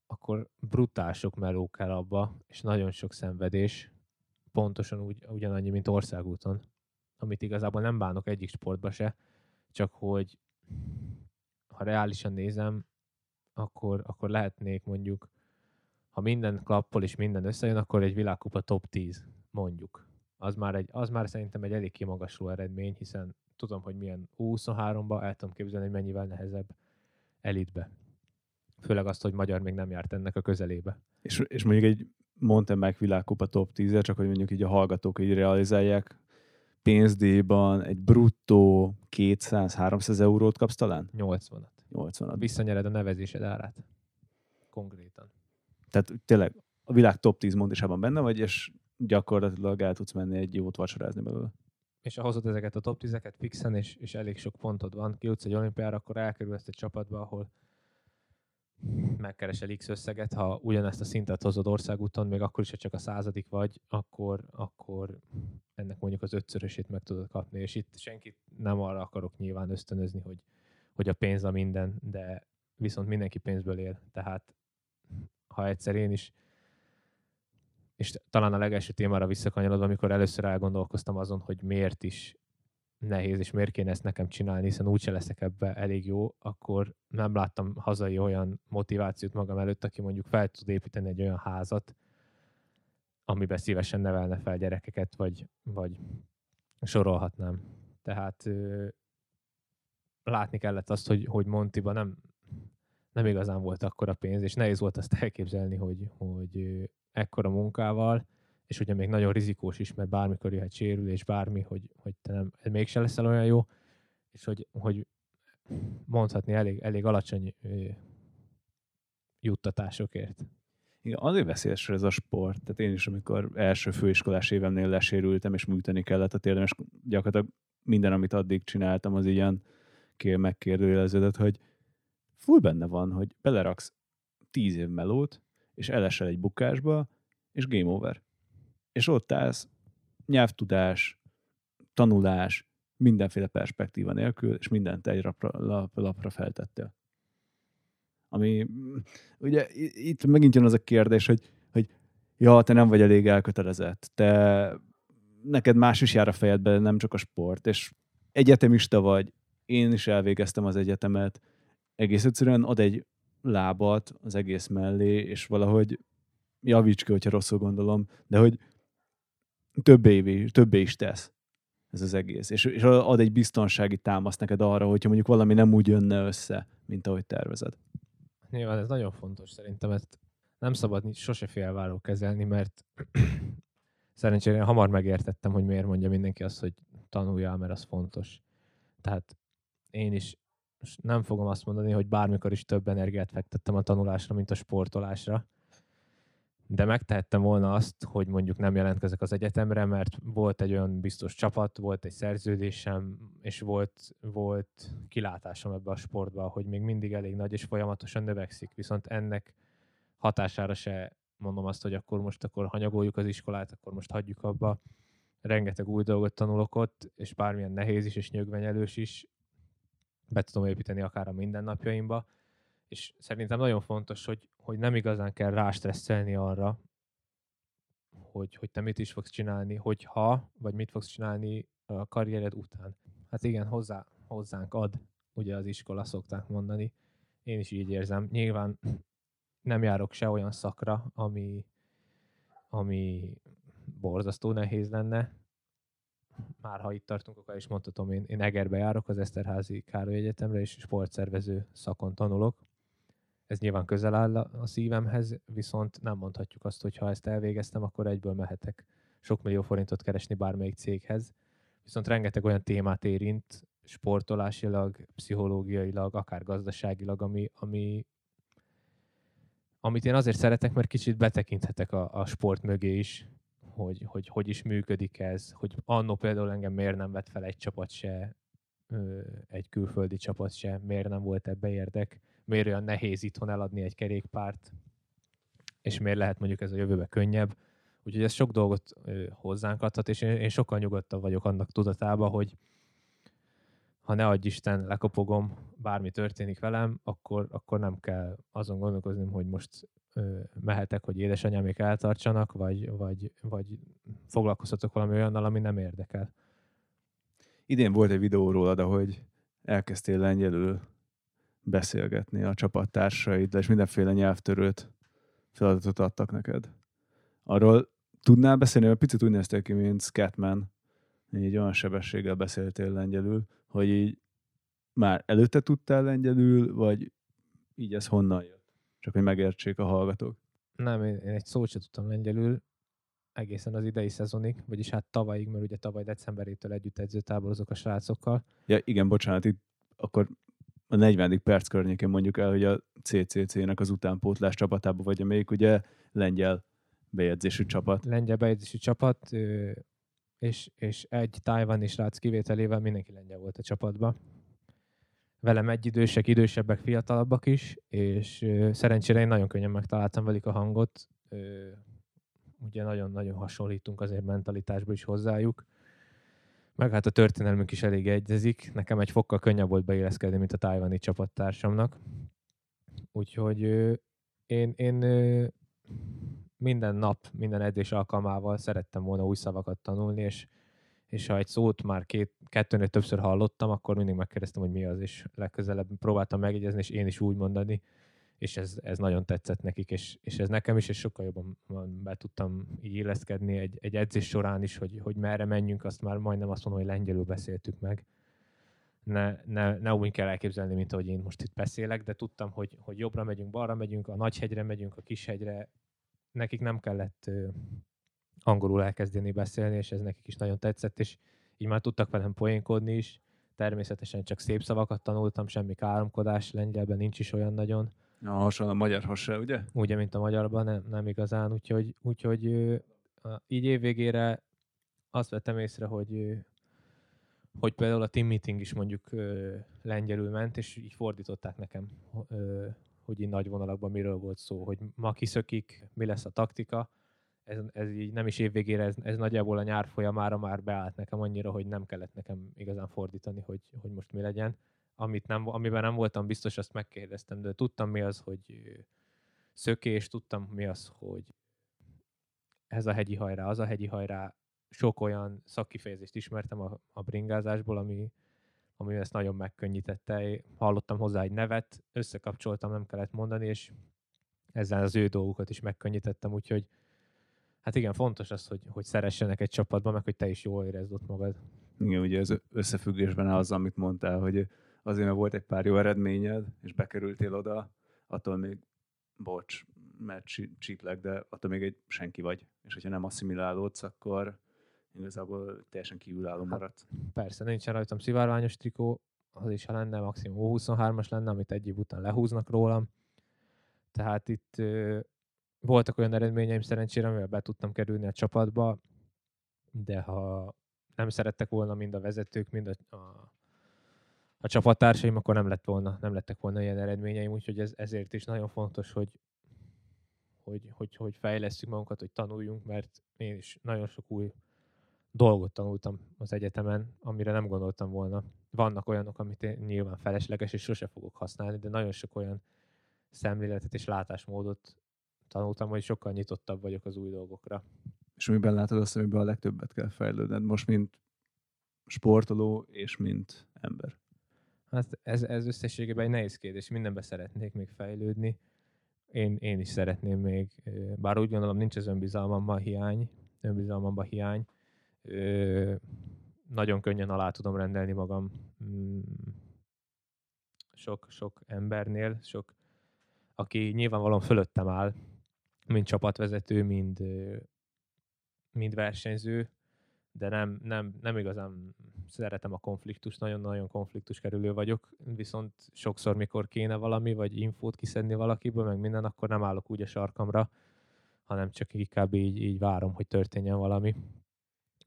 akkor brutál sok meló kell abba, és nagyon sok szenvedés, pontosan úgy, ugyanannyi, mint országúton, amit igazából nem bánok egyik sportba se, csak hogy ha reálisan nézem, akkor, akkor lehetnék mondjuk ha minden klappol és minden összejön, akkor egy világkupa top 10, mondjuk. Az már, egy, az már szerintem egy elég kimagasló eredmény, hiszen tudom, hogy milyen 23-ba el tudom képzelni, hogy mennyivel nehezebb elitbe. Főleg azt, hogy magyar még nem járt ennek a közelébe. És, és mondjuk egy meg világkupa top 10 csak hogy mondjuk így a hallgatók így realizálják, pénzdíjban egy bruttó 200-300 eurót kapsz talán? 80-at. 80 Visszanyered a nevezésed árát. Konkrétan. Tehát tényleg a világ top 10 mondásában benne vagy, és gyakorlatilag el tudsz menni egy jót vacsorázni belőle. És ha hozod ezeket a top 10-eket fixen, és, és elég sok pontod van, kijutsz egy olimpiára, akkor elkerül ezt egy csapatba, ahol megkeresel X összeget, ha ugyanezt a szintet hozod országúton, még akkor is, ha csak a századik vagy, akkor, akkor ennek mondjuk az ötszörösét meg tudod kapni, és itt senkit nem arra akarok nyilván ösztönözni, hogy, hogy a pénz a minden, de viszont mindenki pénzből él, tehát ha egyszer én is és talán a legelső témára visszakanyarodva, amikor először elgondolkoztam azon, hogy miért is nehéz, és miért kéne ezt nekem csinálni, hiszen úgyse leszek ebbe elég jó, akkor nem láttam hazai olyan motivációt magam előtt, aki mondjuk fel tud építeni egy olyan házat, amiben szívesen nevelne fel gyerekeket, vagy, vagy sorolhatnám. Tehát ö, látni kellett azt, hogy, hogy Montiba nem, nem igazán volt akkora pénz, és nehéz volt azt elképzelni, hogy, hogy ekkora munkával, és ugye még nagyon rizikós is, mert bármikor jöhet sérülés, bármi, hogy, hogy te nem, mégse leszel olyan jó, és hogy, hogy mondhatni elég, elég alacsony juttatásokért. Igen, azért veszélyes ez a sport. Tehát én is, amikor első főiskolás évemnél lesérültem, és műteni kellett a térdem, és gyakorlatilag minden, amit addig csináltam, az ilyen kér megkérdőjeleződött, hogy full benne van, hogy beleraksz tíz év melót, és elesel egy bukásba, és game over. És ott állsz, nyelvtudás, tanulás, mindenféle perspektíva nélkül, és mindent egy lapra, lap, lapra feltettél. Ami, ugye itt megint jön az a kérdés, hogy, hogy ja, te nem vagy elég elkötelezett, te neked más is jár a fejedbe, nem csak a sport, és egyetemista vagy, én is elvégeztem az egyetemet, egész egyszerűen ad egy lábat az egész mellé, és valahogy javíts ki, hogyha rosszul gondolom, de hogy többé, többé is tesz ez az egész. És, és ad egy biztonsági támaszt neked arra, hogyha mondjuk valami nem úgy jönne össze, mint ahogy tervezed. Nyilván ez nagyon fontos szerintem, ezt nem szabad sose félváró kezelni, mert szerencsére hamar megértettem, hogy miért mondja mindenki azt, hogy tanuljál, mert az fontos. Tehát én is nem fogom azt mondani, hogy bármikor is több energiát fektettem a tanulásra, mint a sportolásra, de megtehettem volna azt, hogy mondjuk nem jelentkezek az egyetemre, mert volt egy olyan biztos csapat, volt egy szerződésem, és volt, volt kilátásom ebbe a sportba, hogy még mindig elég nagy és folyamatosan növekszik. Viszont ennek hatására se mondom azt, hogy akkor most akkor hanyagoljuk az iskolát, akkor most hagyjuk abba. Rengeteg új dolgot tanulok ott, és bármilyen nehéz is és nyögvenyelős is, be tudom építeni akár a mindennapjaimba, és szerintem nagyon fontos, hogy, hogy nem igazán kell rástresszelni arra, hogy, hogy te mit is fogsz csinálni, hogyha, vagy mit fogsz csinálni a karriered után. Hát igen, hozzá, hozzánk ad, ugye az iskola szokták mondani. Én is így érzem. Nyilván nem járok se olyan szakra, ami, ami borzasztó nehéz lenne, már ha itt tartunk, akkor is mondhatom, én, én Egerbe járok az Eszterházi Károly Egyetemre, és sportszervező szakon tanulok. Ez nyilván közel áll a szívemhez, viszont nem mondhatjuk azt, hogy ha ezt elvégeztem, akkor egyből mehetek sok millió forintot keresni bármelyik céghez. Viszont rengeteg olyan témát érint, sportolásilag, pszichológiailag, akár gazdaságilag, ami, ami, amit én azért szeretek, mert kicsit betekinthetek a, a sport mögé is, hogy, hogy hogy is működik ez, hogy annó például engem miért nem vett fel egy csapat se, egy külföldi csapat se, miért nem volt ebbe érdek, miért olyan nehéz itthon eladni egy kerékpárt, és miért lehet mondjuk ez a jövőbe könnyebb. Úgyhogy ez sok dolgot hozzánk adhat, és én, én sokkal nyugodtabb vagyok annak tudatában, hogy ha ne adj Isten, lekopogom, bármi történik velem, akkor, akkor nem kell azon gondolkozni, hogy most mehetek, hogy édesanyámék eltartsanak, vagy, vagy, vagy foglalkozhatok valami olyannal, ami nem érdekel. Idén volt egy videó rólad, ahogy elkezdtél lengyelül beszélgetni a csapattársaid, és mindenféle nyelvtörőt feladatot adtak neked. Arról tudnál beszélni, mert picit úgy néztél ki, mint Scatman, így olyan sebességgel beszéltél lengyelül, hogy így már előtte tudtál lengyelül, vagy így ez honnan jött? Csak hogy megértsék a hallgatók. Nem, én, egy szót sem tudtam lengyelül egészen az idei szezonig, vagyis hát tavalyig, mert ugye tavaly decemberétől együtt edzőtáborozok a srácokkal. Ja, igen, bocsánat, itt akkor a 40. perc környékén mondjuk el, hogy a CCC-nek az utánpótlás csapatába vagy, amelyik ugye lengyel bejegyzésű csapat. Lengyel bejegyzésű csapat, és, és egy tájvani srác kivételével mindenki lengyel volt a csapatban. Velem egy idősek, idősebbek, fiatalabbak is, és szerencsére én nagyon könnyen megtaláltam velük a hangot. Ugye nagyon-nagyon hasonlítunk azért mentalitásban is hozzájuk. Meg hát a történelmünk is elég egyezik. Nekem egy fokkal könnyebb volt beilleszkedni, mint a tájvani csapattársamnak. Úgyhogy én, én minden nap, minden edzés alkalmával szerettem volna új szavakat tanulni, és, és ha egy szót már két, kettőnél többször hallottam, akkor mindig megkérdeztem, hogy mi az, és legközelebb próbáltam megjegyezni, és én is úgy mondani, és ez, ez nagyon tetszett nekik, és, és ez nekem is, és sokkal jobban be tudtam így illeszkedni egy, egy edzés során is, hogy, hogy merre menjünk, azt már majdnem azt mondom, hogy lengyelül beszéltük meg. Ne, ne, ne úgy kell elképzelni, mint ahogy én most itt beszélek, de tudtam, hogy, hogy jobbra megyünk, balra megyünk, a nagyhegyre megyünk, a kishegyre, nekik nem kellett angolul elkezdeni beszélni, és ez nekik is nagyon tetszett, és így már tudtak velem poénkodni is. Természetesen csak szép szavakat tanultam, semmi káromkodás, lengyelben nincs is olyan nagyon. A hasonló a magyar hasa, ugye? Ugye, mint a magyarban, nem, nem igazán, úgyhogy, úgyhogy így évvégére azt vettem észre, hogy hogy például a team meeting is mondjuk ö, lengyelül ment, és így fordították nekem, ö, hogy így nagy vonalakban miről volt szó, hogy ma kiszökik, mi lesz a taktika. Ez, ez így nem is évvégére, ez, ez nagyjából a nyár folyamára már beállt nekem annyira, hogy nem kellett nekem igazán fordítani, hogy, hogy most mi legyen. Amit nem, amiben nem voltam biztos, azt megkérdeztem, de tudtam mi az, hogy szökés, tudtam mi az, hogy ez a hegyi hajrá, az a hegyi hajrá, sok olyan szakkifejezést ismertem a, a bringázásból, ami, ami ezt nagyon megkönnyítette. Hallottam hozzá egy nevet, összekapcsoltam, nem kellett mondani, és ezzel az ő dolgukat is megkönnyítettem, úgyhogy hát igen, fontos az, hogy, hogy szeressenek egy csapatban, meg hogy te is jól érezd ott magad. Igen, ugye ez összefüggésben azzal, amit mondtál, hogy azért, mert volt egy pár jó eredményed, és bekerültél oda, attól még, bocs, mert csí- csíplek, de attól még egy senki vagy. És hogyha nem asszimilálódsz, akkor igazából teljesen kívülálló maradsz. Persze, nincsen rajtam szivárványos trikó, az is, ha lenne, maximum 23-as lenne, amit egy év után lehúznak rólam. Tehát itt ö, voltak olyan eredményeim szerencsére, amivel be tudtam kerülni a csapatba, de ha nem szerettek volna mind a vezetők, mind a, a, a csapattársaim, akkor nem lett volna, nem lettek volna ilyen eredményeim, úgyhogy ez, ezért is nagyon fontos, hogy, hogy, hogy, hogy fejlesztjük magunkat, hogy tanuljunk, mert én is nagyon sok új dolgot tanultam az egyetemen, amire nem gondoltam volna. Vannak olyanok, amit én nyilván felesleges, és sose fogok használni, de nagyon sok olyan szemléletet és látásmódot tanultam, hogy sokkal nyitottabb vagyok az új dolgokra. És amiben látod azt, amiben a legtöbbet kell fejlődned, most mint sportoló és mint ember. Hát ez, ez összességében egy nehéz kérdés. Mindenben szeretnék még fejlődni. Én, én is szeretném még, bár úgy gondolom nincs az önbizalmamban hiány, önbizalmamban hiány. Nagyon könnyen alá tudom rendelni magam mm, sok, sok embernél, sok, aki nyilvánvalóan fölöttem áll, mind csapatvezető, mind, mind versenyző, de nem, nem, nem igazán szeretem a konfliktust, nagyon-nagyon konfliktus kerülő vagyok, viszont sokszor, mikor kéne valami, vagy infót kiszedni valakiből, meg minden, akkor nem állok úgy a sarkamra, hanem csak inkább így, így várom, hogy történjen valami.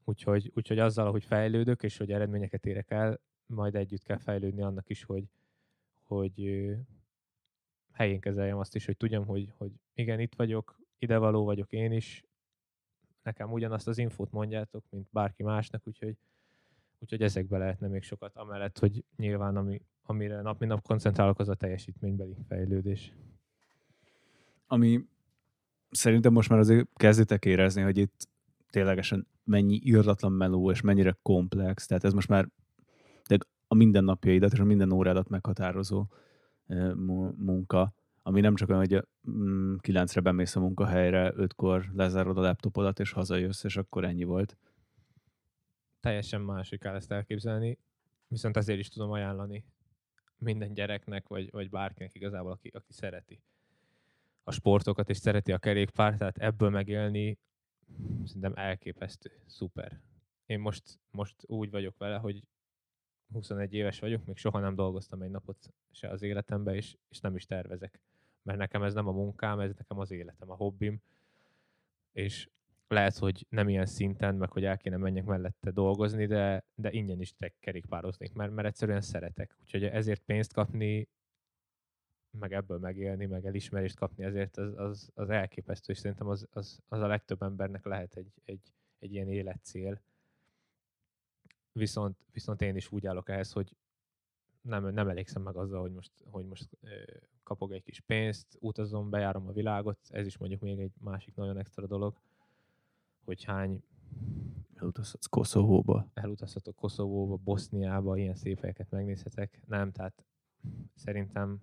Úgyhogy, úgyhogy azzal, hogy fejlődök, és hogy eredményeket érek el, majd együtt kell fejlődni annak is, hogy, hogy helyén kezeljem azt is, hogy tudjam, hogy, hogy igen, itt vagyok, idevaló vagyok én is, nekem ugyanazt az infót mondjátok, mint bárki másnak, úgyhogy, úgyhogy ezekbe lehetne még sokat, amellett, hogy nyilván ami, amire nap mint nap koncentrálok, az a teljesítménybeli fejlődés. Ami szerintem most már azért kezditek érezni, hogy itt ténylegesen mennyi irdatlan meló, és mennyire komplex. Tehát ez most már de a mindennapjaidat és a minden órádat meghatározó mu- munka, ami nem csak olyan, hogy mm, kilencre bemész a munkahelyre, ötkor lezárod a laptopodat, és hazajössz, és akkor ennyi volt. Teljesen máshogy kell ezt elképzelni, viszont ezért is tudom ajánlani minden gyereknek, vagy, vagy bárkinek igazából, aki, aki szereti a sportokat, és szereti a kerékpár, tehát ebből megélni szerintem elképesztő, szuper. Én most, most úgy vagyok vele, hogy 21 éves vagyok, még soha nem dolgoztam egy napot se az életemben, és, és nem is tervezek. Mert nekem ez nem a munkám, ez nekem az életem, a hobbim. És lehet, hogy nem ilyen szinten, meg hogy el kéne menjek mellette dolgozni, de, de ingyen is kerékpároznék, mert, mert egyszerűen szeretek. Úgyhogy ezért pénzt kapni, meg ebből megélni, meg elismerést kapni, ezért az, az, az elképesztő, és szerintem az, az, az a legtöbb embernek lehet egy, egy, egy ilyen életcél. Viszont, viszont én is úgy állok ehhez, hogy nem, nem elégszem meg azzal, hogy most, hogy most kapok egy kis pénzt, utazom, bejárom a világot, ez is mondjuk még egy másik nagyon extra dolog, hogy hány Elutazhatsz Koszovóba. Elutazhatok Koszovóba, Boszniába, ilyen szép megnézhetek. Nem, tehát szerintem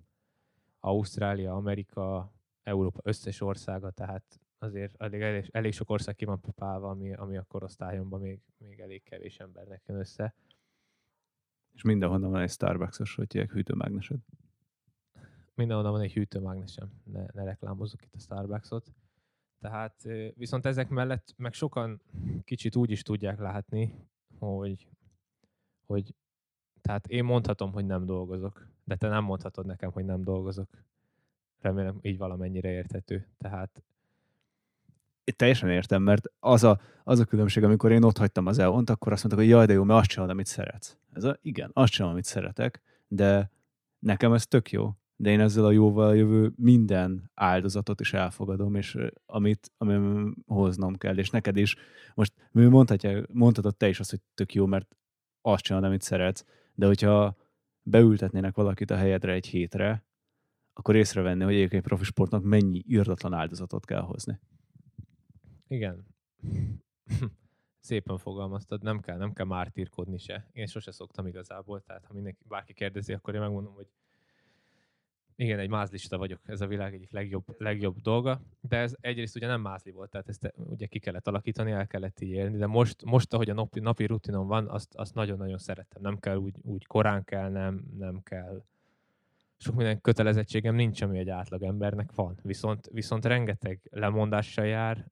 Ausztrália, Amerika, Európa összes országa, tehát azért elég, elég, sok ország ki van papálva, ami, ami a korosztályomban még, még elég kevés embernek jön össze. És mindenhonnan van egy Starbucks-os, hogy hívják hűtőmágnesed. Mindenhonnan van egy hűtőmágnesem, ne, ne reklámozzuk itt a Starbucksot. Tehát viszont ezek mellett meg sokan kicsit úgy is tudják látni, hogy, hogy tehát én mondhatom, hogy nem dolgozok, de te nem mondhatod nekem, hogy nem dolgozok. Remélem így valamennyire érthető. Tehát én teljesen értem, mert az a, az a különbség, amikor én ott hagytam az EON-t, akkor azt mondták, hogy jaj, de jó, mert azt csinálod, amit szeretsz. Ez a, igen, azt csinálom, amit szeretek, de nekem ez tök jó de én ezzel a jóval jövő minden áldozatot is elfogadom, és amit, amit hoznom kell, és neked is. Most mondhatja, mondhatod te is azt, hogy tök jó, mert azt csinálod, amit szeretsz, de hogyha beültetnének valakit a helyedre egy hétre, akkor észrevenni, hogy egyébként profi sportnak mennyi írdatlan áldozatot kell hozni. Igen. Szépen fogalmaztad, nem kell, nem kell mártírkodni se. Én sose szoktam igazából, tehát ha mindenki, bárki kérdezi, akkor én megmondom, hogy igen, egy mázlista vagyok, ez a világ egyik legjobb, legjobb dolga, de ez egyrészt ugye nem mázli volt, tehát ezt ugye ki kellett alakítani, el kellett így élni, de most, most ahogy a napi, napi rutinom van, azt, azt nagyon-nagyon szerettem. Nem kell úgy, úgy korán kell, nem, nem kell sok minden kötelezettségem nincs, ami egy átlag embernek van. Viszont, viszont rengeteg lemondással jár,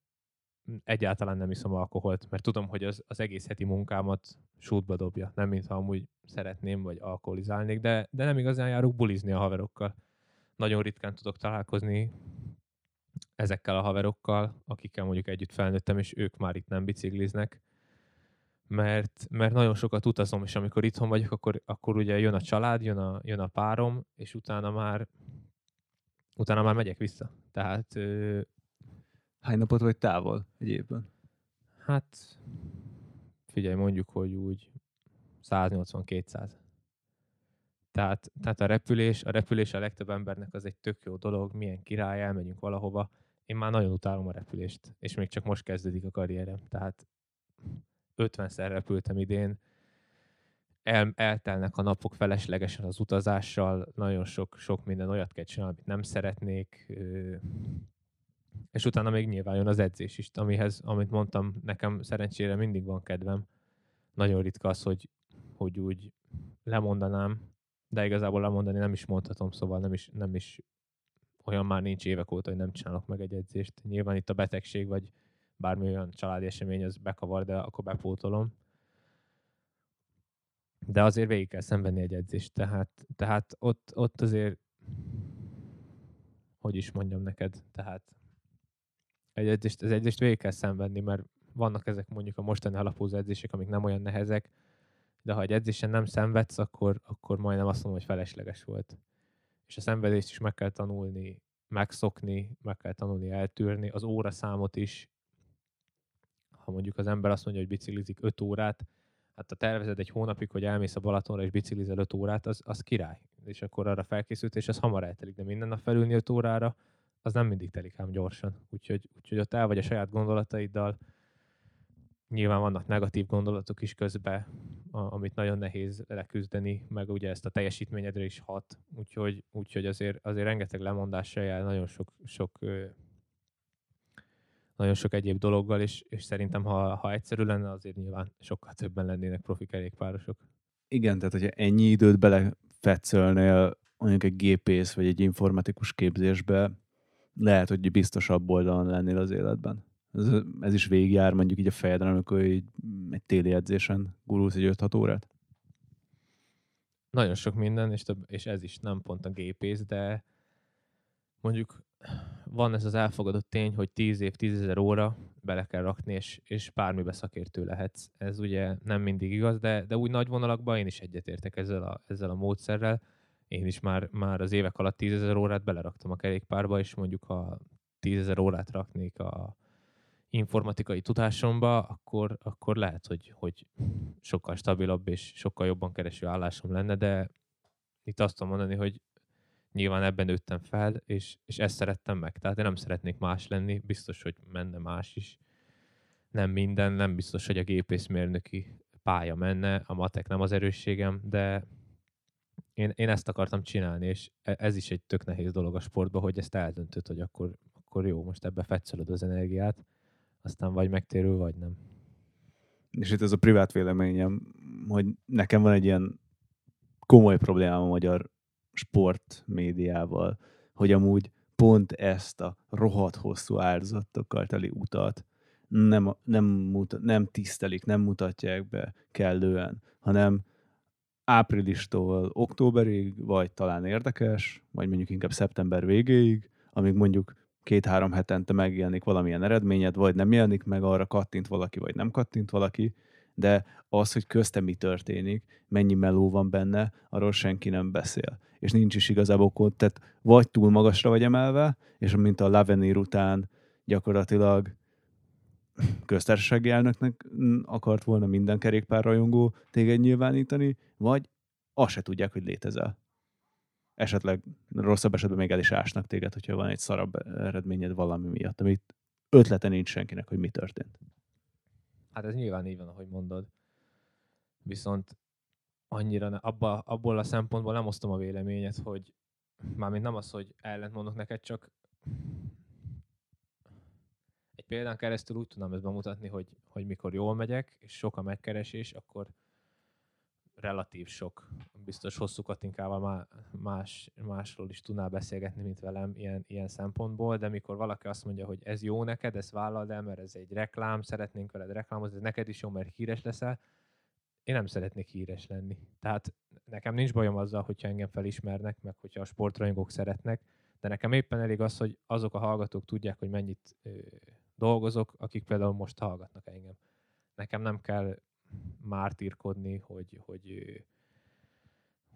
egyáltalán nem iszom alkoholt, mert tudom, hogy az, az egész heti munkámat sútba dobja. Nem mintha amúgy szeretném, vagy alkoholizálnék, de, de nem igazán járok bulizni a haverokkal nagyon ritkán tudok találkozni ezekkel a haverokkal, akikkel mondjuk együtt felnőttem, és ők már itt nem bicikliznek, mert, mert nagyon sokat utazom, és amikor itthon vagyok, akkor, akkor ugye jön a család, jön a, jön a párom, és utána már utána már megyek vissza. Tehát... Ö... Hány napot vagy távol egy évben? Hát figyelj, mondjuk, hogy úgy 180-200. Tehát, tehát a repülés, a repülés a legtöbb embernek az egy tök jó dolog, milyen király, elmegyünk valahova. Én már nagyon utálom a repülést, és még csak most kezdődik a karrierem. Tehát 50-szer repültem idén, el, eltelnek a napok feleslegesen az utazással, nagyon sok, sok minden olyat kell csinálni, amit nem szeretnék, és utána még nyilván jön az edzés is, amihez, amit mondtam, nekem szerencsére mindig van kedvem. Nagyon ritka az, hogy, hogy úgy lemondanám, de igazából lemondani nem is mondhatom, szóval nem is, nem is olyan már nincs évek óta, hogy nem csinálok meg egy edzést. Nyilván itt a betegség, vagy bármi olyan családi esemény, az bekavar, de akkor bepótolom. De azért végig kell szenvedni egy edzést, tehát, tehát ott, ott azért hogy is mondjam neked, tehát egy edzést, az edzést végig kell szenvedni, mert vannak ezek mondjuk a mostani alapúzó edzések, amik nem olyan nehezek, de ha egy edzésen nem szenvedsz, akkor, akkor majdnem azt mondom, hogy felesleges volt. És a szenvedést is meg kell tanulni, megszokni, meg kell tanulni eltűrni, az óra számot is, ha mondjuk az ember azt mondja, hogy biciklizik 5 órát, hát ha tervezed egy hónapig, hogy elmész a Balatonra és biciklizel 5 órát, az, az király. És akkor arra felkészült, és az hamar eltelik, de minden nap felülni 5 órára, az nem mindig telik ám gyorsan. Úgyhogy, úgyhogy ott el vagy a saját gondolataiddal, nyilván vannak negatív gondolatok is közben, amit nagyon nehéz leküzdeni, meg ugye ezt a teljesítményedre is hat, úgyhogy, úgyhogy azért, azért rengeteg lemondással jár, nagyon sok, sok nagyon sok egyéb dologgal, és, és szerintem ha, ha egyszerű lenne, azért nyilván sokkal többen lennének profi kerékpárosok. Igen, tehát hogyha ennyi időt belefetszölnél mondjuk egy gépész vagy egy informatikus képzésbe, lehet, hogy biztosabb oldalon lennél az életben. Ez, ez is végigjár mondjuk így a fejedre, amikor így egy téli edzésen gurulsz egy 5-6 órát. Nagyon sok minden, és, több, és ez is nem pont a gépész, de mondjuk van ez az elfogadott tény, hogy 10 év, 10 ezer óra bele kell rakni, és, és bármibe szakértő lehetsz. Ez ugye nem mindig igaz, de, de úgy nagy vonalakban én is egyetértek ezzel a, ezzel a módszerrel. Én is már, már az évek alatt 10 ezer órát beleraktam a kerékpárba, és mondjuk ha 10 ezer órát raknék a informatikai tudásomba, akkor, akkor lehet, hogy, hogy sokkal stabilabb és sokkal jobban kereső állásom lenne, de itt azt tudom mondani, hogy nyilván ebben nőttem fel, és, és ezt szerettem meg. Tehát én nem szeretnék más lenni, biztos, hogy menne más is. Nem minden, nem biztos, hogy a gépészmérnöki pálya menne, a matek nem az erősségem, de én, én ezt akartam csinálni, és e, ez is egy tök nehéz dolog a sportban, hogy ezt eldöntöd, hogy akkor, akkor jó, most ebbe fetszölöd az energiát, aztán vagy megtérül, vagy nem. És itt ez a privát véleményem, hogy nekem van egy ilyen komoly problémám a magyar sport médiával, hogy amúgy pont ezt a rohadt hosszú áldozatokkal teli utat nem, nem, muta, nem tisztelik, nem mutatják be kellően, hanem áprilistól októberig, vagy talán érdekes, vagy mondjuk inkább szeptember végéig, amíg mondjuk két-három hetente megjelenik valamilyen eredményed, vagy nem jelenik meg, arra kattint valaki, vagy nem kattint valaki, de az, hogy közte mi történik, mennyi meló van benne, arról senki nem beszél. És nincs is igazából kont, tehát vagy túl magasra vagy emelve, és mint a Lavenir után gyakorlatilag köztársasági elnöknek akart volna minden kerékpárrajongó téged nyilvánítani, vagy azt se tudják, hogy létezel. Esetleg rosszabb esetben még el is ásnak téged, hogyha van egy szarabb eredményed valami miatt, amit ötlete nincs senkinek, hogy mi történt. Hát ez nyilván így van, ahogy mondod. Viszont annyira ne, abba, abból a szempontból nem osztom a véleményet, hogy mármint nem az, hogy ellent mondok neked, csak egy példán keresztül úgy tudom ezt bemutatni, hogy, hogy mikor jól megyek, és sok a megkeresés, akkor relatív sok, biztos hosszú Katinkával más, másról is tudnál beszélgetni, mint velem ilyen, ilyen szempontból, de mikor valaki azt mondja, hogy ez jó neked, ezt vállald el, mert ez egy reklám, szeretnénk veled reklámozni, ez neked is jó, mert híres leszel, én nem szeretnék híres lenni. Tehát nekem nincs bajom azzal, hogyha engem felismernek, meg hogyha a sportrajongók szeretnek, de nekem éppen elég az, hogy azok a hallgatók tudják, hogy mennyit ö, dolgozok, akik például most hallgatnak engem. Nekem nem kell mártírkodni, hogy, hogy,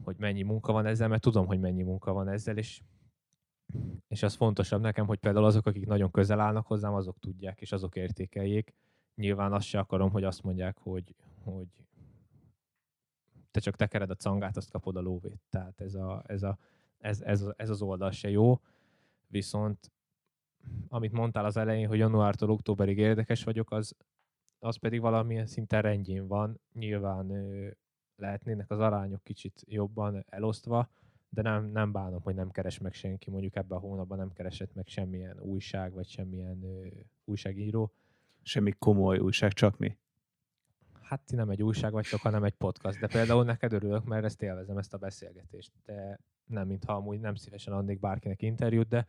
hogy mennyi munka van ezzel, mert tudom, hogy mennyi munka van ezzel, és, és az fontosabb nekem, hogy például azok, akik nagyon közel állnak hozzám, azok tudják, és azok értékeljék. Nyilván azt se akarom, hogy azt mondják, hogy, hogy te csak tekered a cangát, azt kapod a lóvét. Tehát ez, a, ez, a, ez, ez, ez az oldal se jó, viszont amit mondtál az elején, hogy januártól októberig érdekes vagyok, az, az pedig valamilyen szinten rendjén van. Nyilván lehetnének az arányok kicsit jobban elosztva, de nem, nem bánom, hogy nem keres meg senki. Mondjuk ebben a hónapban nem keresett meg semmilyen újság, vagy semmilyen ö, újságíró. Semmi komoly újság, csak mi? Hát ti nem egy újság vagytok, hanem egy podcast. De például neked örülök, mert ezt élvezem, ezt a beszélgetést. De nem, mintha amúgy nem szívesen adnék bárkinek interjút, de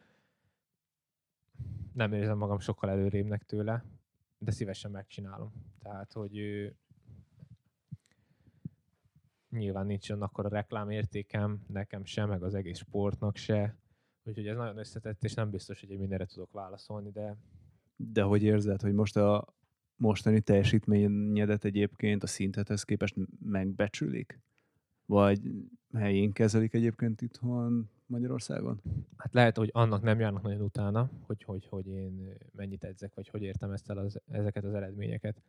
nem érzem magam sokkal előrébbnek tőle de szívesen megcsinálom. Tehát, hogy ő, nyilván nincs akkor a reklámértékem, nekem sem, meg az egész sportnak se, úgyhogy ez nagyon összetett, és nem biztos, hogy én mindenre tudok válaszolni, de... De hogy érzed, hogy most a mostani teljesítményedet egyébként a szintethez képest megbecsülik? Vagy helyén kezelik egyébként itthon Magyarországon? Hát lehet, hogy annak nem járnak nagyon utána, hogy, hogy, hogy én mennyit edzek, vagy hogy értem ezt el az, ezeket az eredményeket.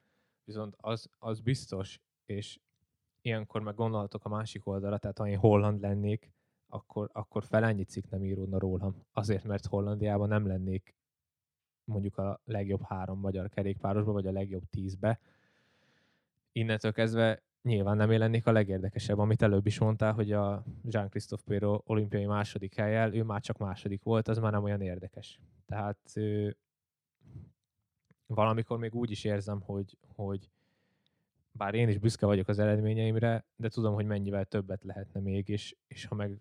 Viszont az, az biztos, és ilyenkor meg gondolhatok a másik oldalra, tehát ha én holland lennék, akkor, akkor fel ennyi cikk nem íródna rólam. Azért, mert Hollandiában nem lennék mondjuk a legjobb három magyar kerékpárosba, vagy a legjobb tízbe. Innentől kezdve nyilván nem lennék a legérdekesebb, amit előbb is mondtál, hogy a Jean-Christophe Péro olimpiai második helyel, ő már csak második volt, az már nem olyan érdekes. Tehát ő, valamikor még úgy is érzem, hogy, hogy bár én is büszke vagyok az eredményeimre, de tudom, hogy mennyivel többet lehetne még, és, és ha meg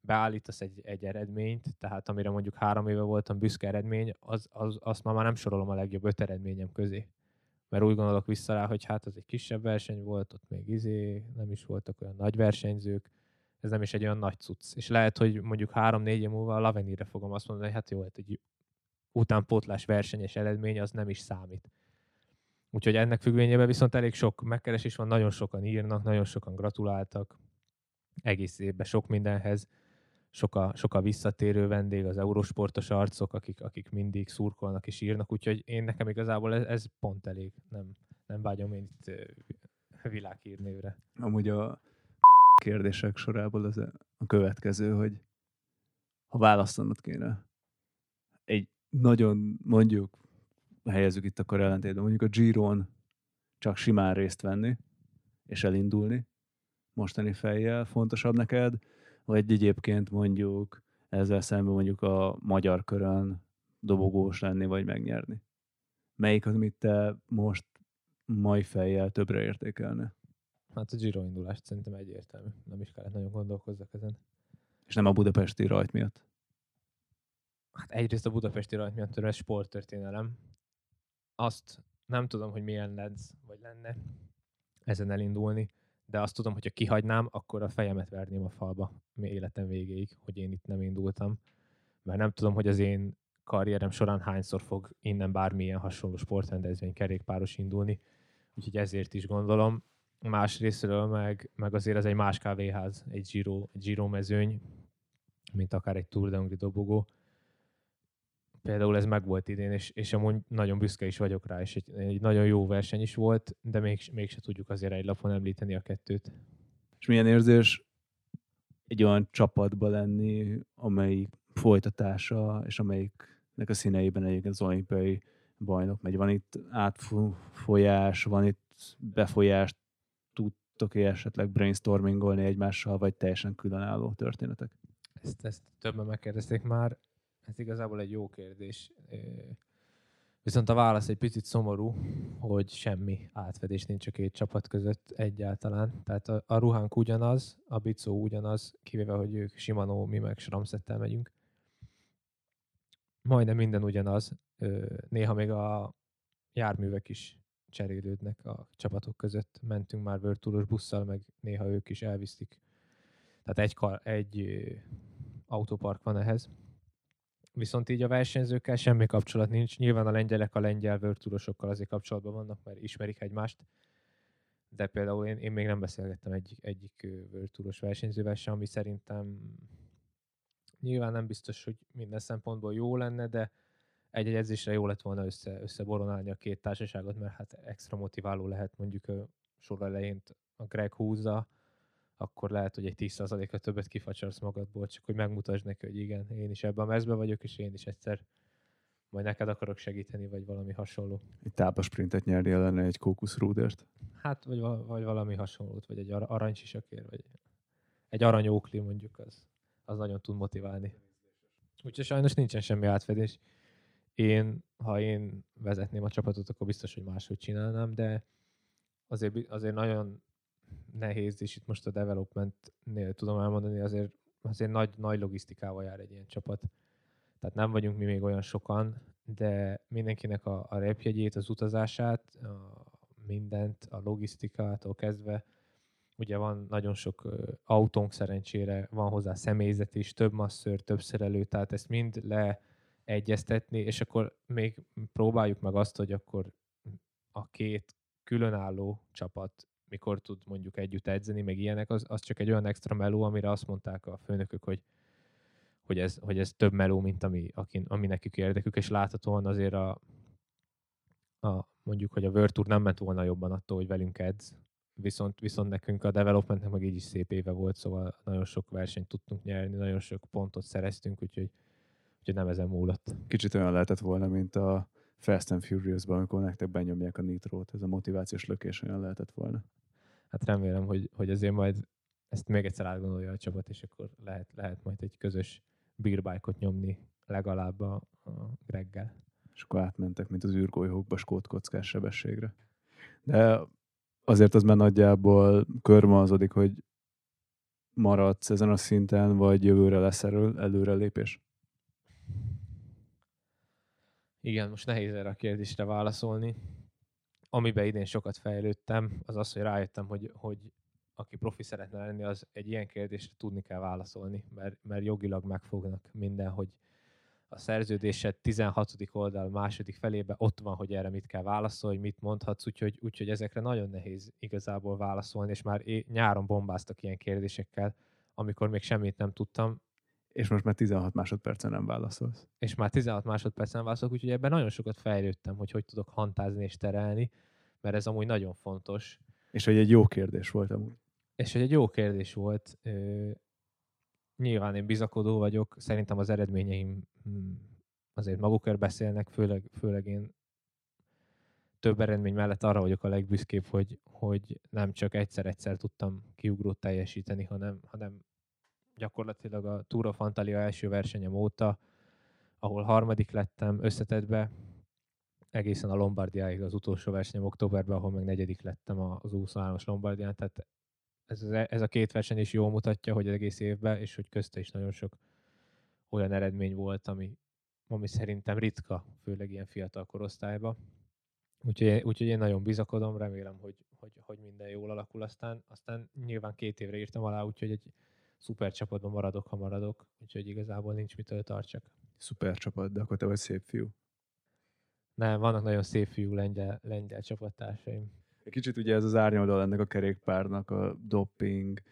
beállítasz egy, egy eredményt, tehát amire mondjuk három éve voltam büszke eredmény, az, az, azt már, már nem sorolom a legjobb öt eredményem közé. Mert úgy gondolok vissza rá, hogy hát az egy kisebb verseny volt, ott még izé, nem is voltak olyan nagy versenyzők, ez nem is egy olyan nagy cucc. És lehet, hogy mondjuk három-négy év múlva a Lavenire fogom azt mondani, hogy hát jó, hát egy utánpótlás versenyes eredmény az nem is számít. Úgyhogy ennek függvényében viszont elég sok megkeresés van, nagyon sokan írnak, nagyon sokan gratuláltak, egész évben sok mindenhez, sok a, sok a visszatérő vendég, az eurósportos arcok, akik, akik mindig szurkolnak és írnak, úgyhogy én nekem igazából ez, ez pont elég, nem, nem vágyom én itt világhírnévre. Amúgy a kérdések sorából az a következő, hogy ha választanod kéne egy nagyon, mondjuk, helyezzük itt akkor ellentétben, mondjuk a Giron csak simán részt venni, és elindulni mostani fejjel fontosabb neked, vagy egyébként mondjuk ezzel szemben mondjuk a magyar körön dobogós lenni, vagy megnyerni? Melyik az, amit te most mai fejjel többre értékelne? Hát a Giro indulást szerintem egyértelmű. Nem is kellett nagyon gondolkozzak ezen. És nem a budapesti rajt miatt? Hát egyrészt a budapesti rajt miatt, ez sporttörténelem. Azt nem tudom, hogy milyen lesz, vagy lenne ezen elindulni, de azt tudom, hogy ha kihagynám, akkor a fejemet verném a falba életem végéig, hogy én itt nem indultam. Mert nem tudom, hogy az én karrierem során hányszor fog innen bármilyen hasonló sportrendezvény kerékpáros indulni. Úgyhogy ezért is gondolom. Másrésztről meg, meg azért ez egy más kávéház, egy Giro, egy Giro mezőny, mint akár egy Tour de dobogó. Például ez meg volt idén, és, és amúgy nagyon büszke is vagyok rá, és egy, egy nagyon jó verseny is volt, de még, mégse tudjuk azért egy lapon említeni a kettőt. És milyen érzés egy olyan csapatba lenni, amelyik folytatása, és amelyiknek a színeiben egyébként az olimpiai bajnok megy. Van itt átfolyás, van itt befolyás, tudtok -e esetleg brainstormingolni egymással, vagy teljesen különálló történetek? Ezt, ezt többen megkérdezték már. Ez igazából egy jó kérdés. Viszont a válasz egy picit szomorú, hogy semmi átfedés nincs a két csapat között egyáltalán. Tehát a, a ruhánk ugyanaz, a bicó ugyanaz, kivéve, hogy ők Shimano, mi meg Sramszettel megyünk. Majdnem minden ugyanaz. Néha még a járművek is cserélődnek a csapatok között. Mentünk már vörtúros busszal, meg néha ők is elvisztik. Tehát egy, egy autópark van ehhez. Viszont így a versenyzőkkel semmi kapcsolat nincs. Nyilván a lengyelek a lengyel vörtúrosokkal azért kapcsolatban vannak, mert ismerik egymást. De például én, én még nem beszélgettem egy, egyik vörtúros versenyzővel sem, ami szerintem nyilván nem biztos, hogy minden szempontból jó lenne, de egy-egy edzésre jó lett volna össze, összeboronálni a két társaságot, mert hát extra motiváló lehet mondjuk a sor elején a Greg húzza, akkor lehet, hogy egy 10%-a többet kifacsarsz magadból, csak hogy megmutasd neki, hogy igen, én is ebben a mezben vagyok, és én is egyszer majd neked akarok segíteni, vagy valami hasonló. Egy tápasprintet nyerni ellene egy kókuszrúdert? Hát, vagy, vagy valami hasonlót, vagy egy aranysisakér, vagy egy aranyókli mondjuk, az, az nagyon tud motiválni. Úgyhogy sajnos nincsen semmi átfedés. Én, ha én vezetném a csapatot, akkor biztos, hogy máshogy csinálnám, de azért, azért nagyon nehéz, és itt most a developmentnél tudom elmondani, azért, azért nagy, nagy logisztikával jár egy ilyen csapat. Tehát nem vagyunk mi még olyan sokan, de mindenkinek a, a repjegyét, az utazását, a mindent, a logisztikától kezdve, ugye van nagyon sok autónk szerencsére, van hozzá személyzet is, több masször, több szerelő, tehát ezt mind leegyeztetni, és akkor még próbáljuk meg azt, hogy akkor a két különálló csapat mikor tud mondjuk együtt edzeni, meg ilyenek, az, az csak egy olyan extra meló, amire azt mondták a főnökök, hogy, hogy, ez, hogy ez több meló, mint ami, akin, ami nekük érdekük, és láthatóan azért a, a mondjuk, hogy a World Tour nem ment volna jobban attól, hogy velünk edz, viszont, viszont nekünk a developmentnek meg így is szép éve volt, szóval nagyon sok versenyt tudtunk nyerni, nagyon sok pontot szereztünk, úgyhogy, úgyhogy nem ezen múlott. Kicsit olyan lehetett volna, mint a Fast and Furious-ban, amikor nektek benyomják a nitrót, ez a motivációs lökés olyan lehetett volna hát remélem, hogy, hogy azért majd ezt még egyszer átgondolja a csapat, és akkor lehet, lehet majd egy közös bírbájkot nyomni legalább a, a reggel. És akkor átmentek, mint az űrgolyókba skót kockás sebességre. De azért az már nagyjából körmazodik, hogy maradsz ezen a szinten, vagy jövőre lesz erről előrelépés? Igen, most nehéz erre a kérdésre válaszolni. Amiben idén sokat fejlődtem, az az, hogy rájöttem, hogy, hogy aki profi szeretne lenni, az egy ilyen kérdésre tudni kell válaszolni, mert, mert jogilag megfognak minden, hogy a szerződésed 16. oldal második felébe ott van, hogy erre mit kell válaszolni, mit mondhatsz, úgyhogy, úgyhogy ezekre nagyon nehéz igazából válaszolni, és már é- nyáron bombáztak ilyen kérdésekkel, amikor még semmit nem tudtam, És most már 16 másodpercen nem válaszolsz. és már 16 másodpercen válaszolok, úgyhogy ebben nagyon sokat fejlődtem, hogy hogy tudok hantázni és terelni, mert ez amúgy nagyon fontos. És hogy egy jó kérdés volt amúgy. És hogy egy jó kérdés volt, ö, nyilván én bizakodó vagyok, szerintem az eredményeim hm, azért magukért beszélnek, főleg, főleg én több eredmény mellett arra vagyok a legbüszkébb, hogy, hogy nem csak egyszer-egyszer tudtam kiugrót teljesíteni, hanem, hanem gyakorlatilag a Tour of Antalya első versenyem óta, ahol harmadik lettem összetetbe, egészen a Lombardiáig az utolsó versenyem októberben, ahol meg negyedik lettem az 23-as Lombardián, tehát ez, az- ez a két verseny is jól mutatja, hogy az egész évben, és hogy közte is nagyon sok olyan eredmény volt, ami, ami szerintem ritka, főleg ilyen fiatal korosztályban. Úgyhogy, úgyhogy én nagyon bizakodom, remélem, hogy, hogy, hogy minden jól alakul. Aztán, aztán nyilván két évre írtam alá, úgyhogy egy szuper csapatban maradok, ha maradok, úgyhogy igazából nincs mitől tartsak. Szuper csapat, de akkor te vagy szép fiú. Nem, vannak nagyon szép fiú lengyel, lengyel csapattársaim. Egy kicsit ugye ez az árnyoldal ennek a kerékpárnak, a doping,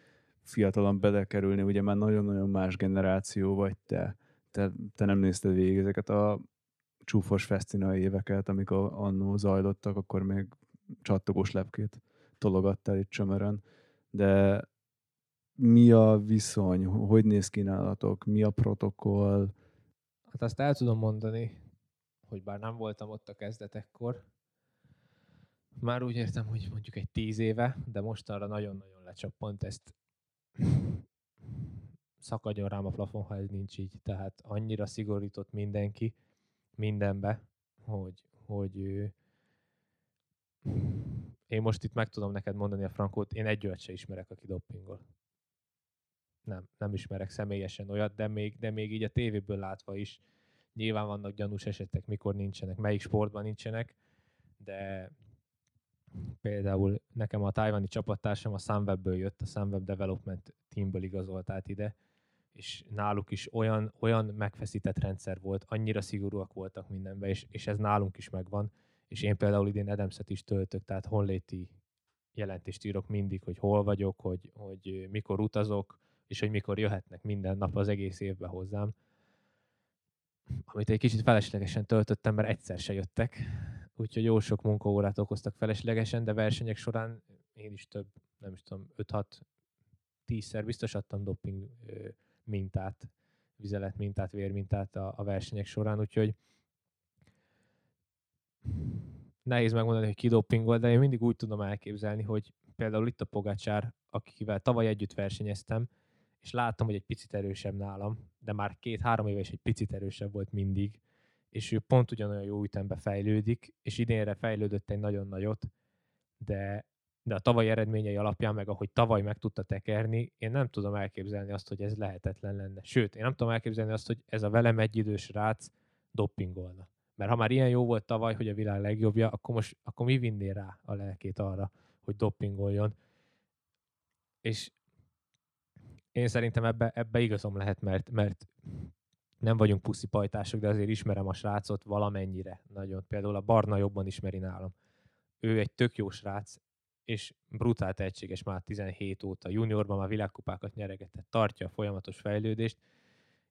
fiatalon belekerülni, ugye már nagyon-nagyon más generáció vagy te. Te, te nem nézted végig ezeket a csúfos fesztinai éveket, amik a- annó zajlottak, akkor még csattogós lepkét tologattál itt csömörön. De mi a viszony, hogy néz ki nálatok, mi a protokoll, Hát azt el tudom mondani, hogy bár nem voltam ott a kezdetekkor, már úgy értem, hogy mondjuk egy tíz éve, de mostanra nagyon-nagyon lecsappant ezt. Szakadjon rám a plafon, ha ez nincs így. Tehát annyira szigorított mindenki mindenbe, hogy, hogy ő... én most itt meg tudom neked mondani a frankót, én egy se ismerek, aki doppingol. Nem, nem ismerek személyesen olyat, de még, de még így a tévéből látva is. Nyilván vannak gyanús esetek, mikor nincsenek, melyik sportban nincsenek, de például nekem a tájvani csapattársam a Sunwebből jött, a Sunweb Development Teamből igazolt át ide, és náluk is olyan, olyan megfeszített rendszer volt, annyira szigorúak voltak mindenben, és, és ez nálunk is megvan, és én például idén Edemszet is töltök, tehát honléti jelentést írok mindig, hogy hol vagyok, hogy, hogy mikor utazok, és hogy mikor jöhetnek minden nap az egész évben hozzám. Amit egy kicsit feleslegesen töltöttem, mert egyszer se jöttek, úgyhogy jó sok munkaórát okoztak feleslegesen, de versenyek során én is több, nem is tudom, 5-6 tízszer biztos adtam doping mintát, vizelet mintát, vérmintát a, a versenyek során, úgyhogy nehéz megmondani, hogy ki dopingol, de én mindig úgy tudom elképzelni, hogy például itt a Pogácsár, akivel tavaly együtt versenyeztem, és láttam, hogy egy picit erősebb nálam, de már két-három éve is egy picit erősebb volt mindig, és ő pont ugyanolyan jó ütembe fejlődik, és idénre fejlődött egy nagyon nagyot, de, de a tavalyi eredményei alapján, meg ahogy tavaly meg tudta tekerni, én nem tudom elképzelni azt, hogy ez lehetetlen lenne. Sőt, én nem tudom elképzelni azt, hogy ez a velem egyidős rác doppingolna. Mert ha már ilyen jó volt tavaly, hogy a világ legjobbja, akkor most akkor mi vinné rá a lelkét arra, hogy doppingoljon. És én szerintem ebbe, ebbe igazom lehet, mert, mert nem vagyunk puszipajtások, de azért ismerem a srácot valamennyire nagyon. Például a Barna jobban ismeri nálam. Ő egy tök jó srác, és brutál tehetséges már 17 óta. Juniorban már világkupákat nyeregetett, tartja a folyamatos fejlődést,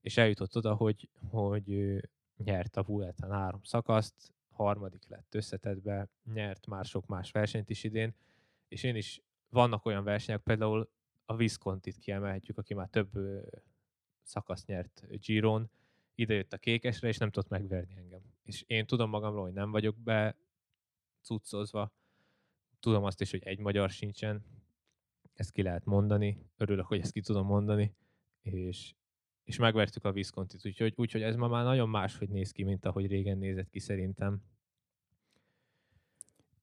és eljutott oda, hogy, hogy nyert a Vuelta három szakaszt, harmadik lett összetetbe, nyert már sok más versenyt is idén, és én is vannak olyan versenyek, például a Viscontit kiemelhetjük, aki már több szakaszt nyert Giron, ide jött a kékesre, és nem tudott megverni engem. És én tudom magamról, hogy nem vagyok be cuccozva, tudom azt is, hogy egy magyar sincsen, ezt ki lehet mondani, örülök, hogy ezt ki tudom mondani, és, és megvertük a Viscontit, úgyhogy, úgyhogy ez ma már nagyon máshogy néz ki, mint ahogy régen nézett ki szerintem.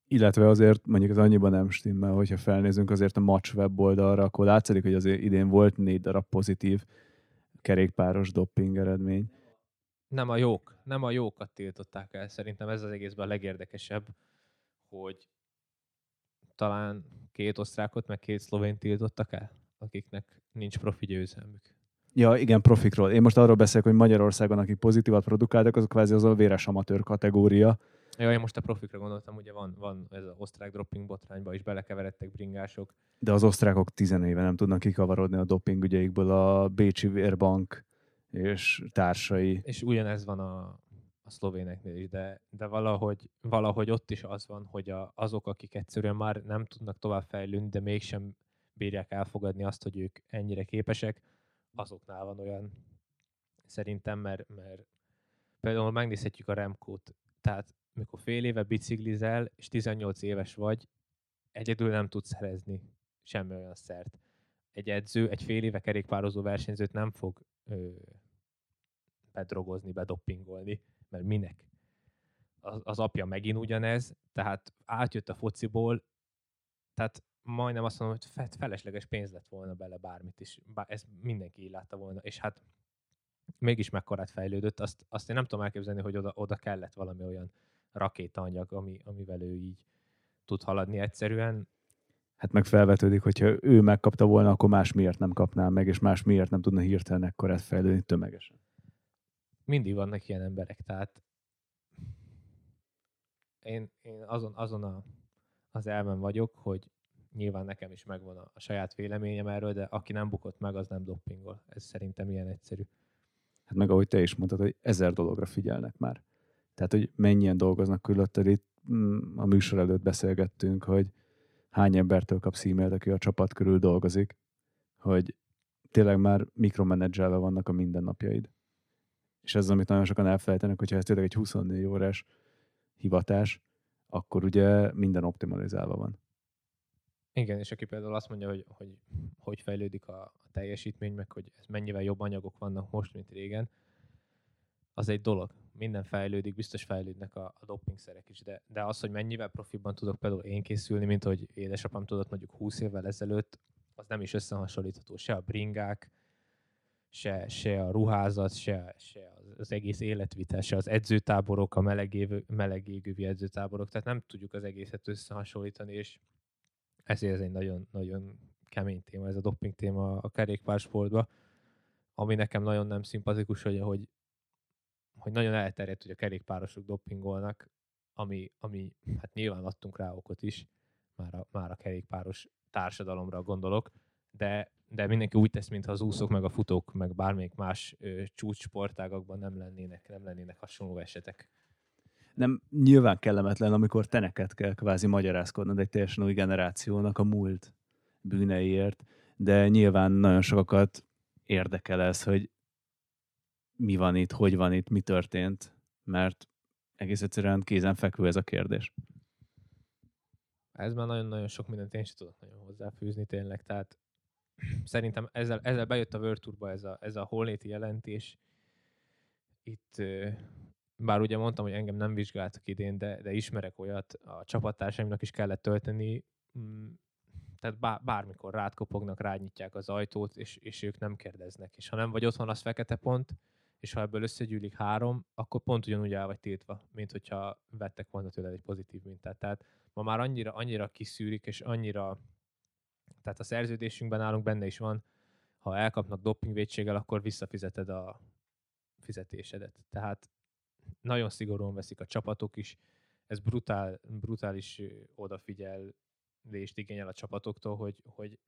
Illetve azért mondjuk az annyiban nem stimmel, hogyha felnézünk azért a Match weboldalra, akkor látszik, hogy azért idén volt négy darab pozitív kerékpáros dopping eredmény. Nem a jók, nem a jókat tiltották el. Szerintem ez az egészben a legérdekesebb, hogy talán két osztrákot, meg két szlovén tiltottak el, akiknek nincs profi győzelmük. Ja, igen, profikról. Én most arról beszélek, hogy Magyarországon, akik pozitívat produkáltak, azok kvázi az a véres amatőr kategória. Ja, én most a profikra gondoltam, ugye van, van ez az osztrák dropping botrányba is belekeveredtek bringások. De az osztrákok tizen éve nem tudnak kikavarodni a doping ügyeikből a Bécsi Vérbank és társai. És ugyanez van a, a szlovéneknél is, de, de valahogy, valahogy ott is az van, hogy a, azok, akik egyszerűen már nem tudnak tovább fejlődni, de mégsem bírják elfogadni azt, hogy ők ennyire képesek, azoknál van olyan szerintem, mert, mert például megnézhetjük a Remkót, tehát mikor fél éve biciklizel, és 18 éves vagy, egyedül nem tudsz szerezni semmi olyan szert. Egy edző, egy fél éve kerékpározó versenyzőt nem fog ö, bedrogozni, bedoppingolni, mert minek? Az, az apja megint ugyanez, tehát átjött a fociból, tehát majdnem azt mondom, hogy felesleges pénz lett volna bele bármit is. Bár ez mindenki így látta volna, és hát mégis mekkorát fejlődött, azt, azt én nem tudom elképzelni, hogy oda, oda kellett valami olyan rakétaanyag, ami, amivel ő így tud haladni egyszerűen. Hát meg felvetődik, hogyha ő megkapta volna, akkor más miért nem kapná meg, és más miért nem tudna hirtelen ekkorát fejlődni tömegesen. Mindig vannak ilyen emberek, tehát én, én azon, azon a, az elmen vagyok, hogy nyilván nekem is megvan a, a saját véleményem erről, de aki nem bukott meg, az nem doppingol. Ez szerintem ilyen egyszerű. Hát meg ahogy te is mondtad, hogy ezer dologra figyelnek már. Tehát, hogy mennyien dolgoznak körülötted, itt mm, a műsor előtt beszélgettünk, hogy hány embertől kapsz e aki a csapat körül dolgozik, hogy tényleg már mikromenedzselve vannak a mindennapjaid. És ez az, amit nagyon sokan elfelejtenek, hogyha ez tényleg egy 24 órás hivatás, akkor ugye minden optimalizálva van. Igen, és aki például azt mondja, hogy hogy, hogy fejlődik a, a teljesítmény, meg hogy ez mennyivel jobb anyagok vannak most, mint régen, az egy dolog. Minden fejlődik, biztos fejlődnek a, a dopingszerek is, de, de az, hogy mennyivel profiban tudok például én készülni, mint hogy édesapám tudott mondjuk 20 évvel ezelőtt, az nem is összehasonlítható. Se a bringák, se, se a ruházat, se, se az egész életvitel, se az edzőtáborok, a melegégő, melegégővi edzőtáborok, tehát nem tudjuk az egészet összehasonlítani, és ezért ez egy nagyon, nagyon kemény téma, ez a doping téma a kerékpársportban, ami nekem nagyon nem szimpatikus, hogy, hogy, hogy nagyon elterjedt, hogy a kerékpárosok dopingolnak, ami, ami hát nyilván adtunk rá okot is, már a, már a kerékpáros társadalomra gondolok, de, de mindenki úgy tesz, mintha az úszók, meg a futók, meg bármelyik más ö, csúcssportágakban nem lennének, nem lennének hasonló esetek. Nem nyilván kellemetlen, amikor teneket kell kvázi magyarázkodnod egy teljesen új generációnak a múlt bűneiért, de nyilván nagyon sokakat érdekel ez, hogy mi van itt, hogy van itt, mi történt, mert egész egyszerűen kézenfekvő ez a kérdés. Ez már nagyon-nagyon sok mindent én sem tudok nagyon hozzáfűzni tényleg, tehát szerintem ezzel, ezzel bejött a World Tourba ez a, ez a holléti jelentés. Itt bár ugye mondtam, hogy engem nem vizsgáltak idén, de, de ismerek olyat, a csapattársaimnak is kellett tölteni, mm, tehát bár, bármikor rád kopognak, rányitják az ajtót, és, és ők nem kérdeznek. És ha nem vagy otthon, az fekete pont, és ha ebből összegyűlik három, akkor pont ugyanúgy el vagy tiltva, mint hogyha vettek volna tőled egy pozitív mintát. Tehát ma már annyira, annyira kiszűrik, és annyira, tehát a szerződésünkben állunk benne is van, ha elkapnak dopingvédséggel, akkor visszafizeted a fizetésedet. Tehát nagyon szigorúan veszik a csapatok is, ez brutál, brutális odafigyelést igényel a csapatoktól, hogy, hogy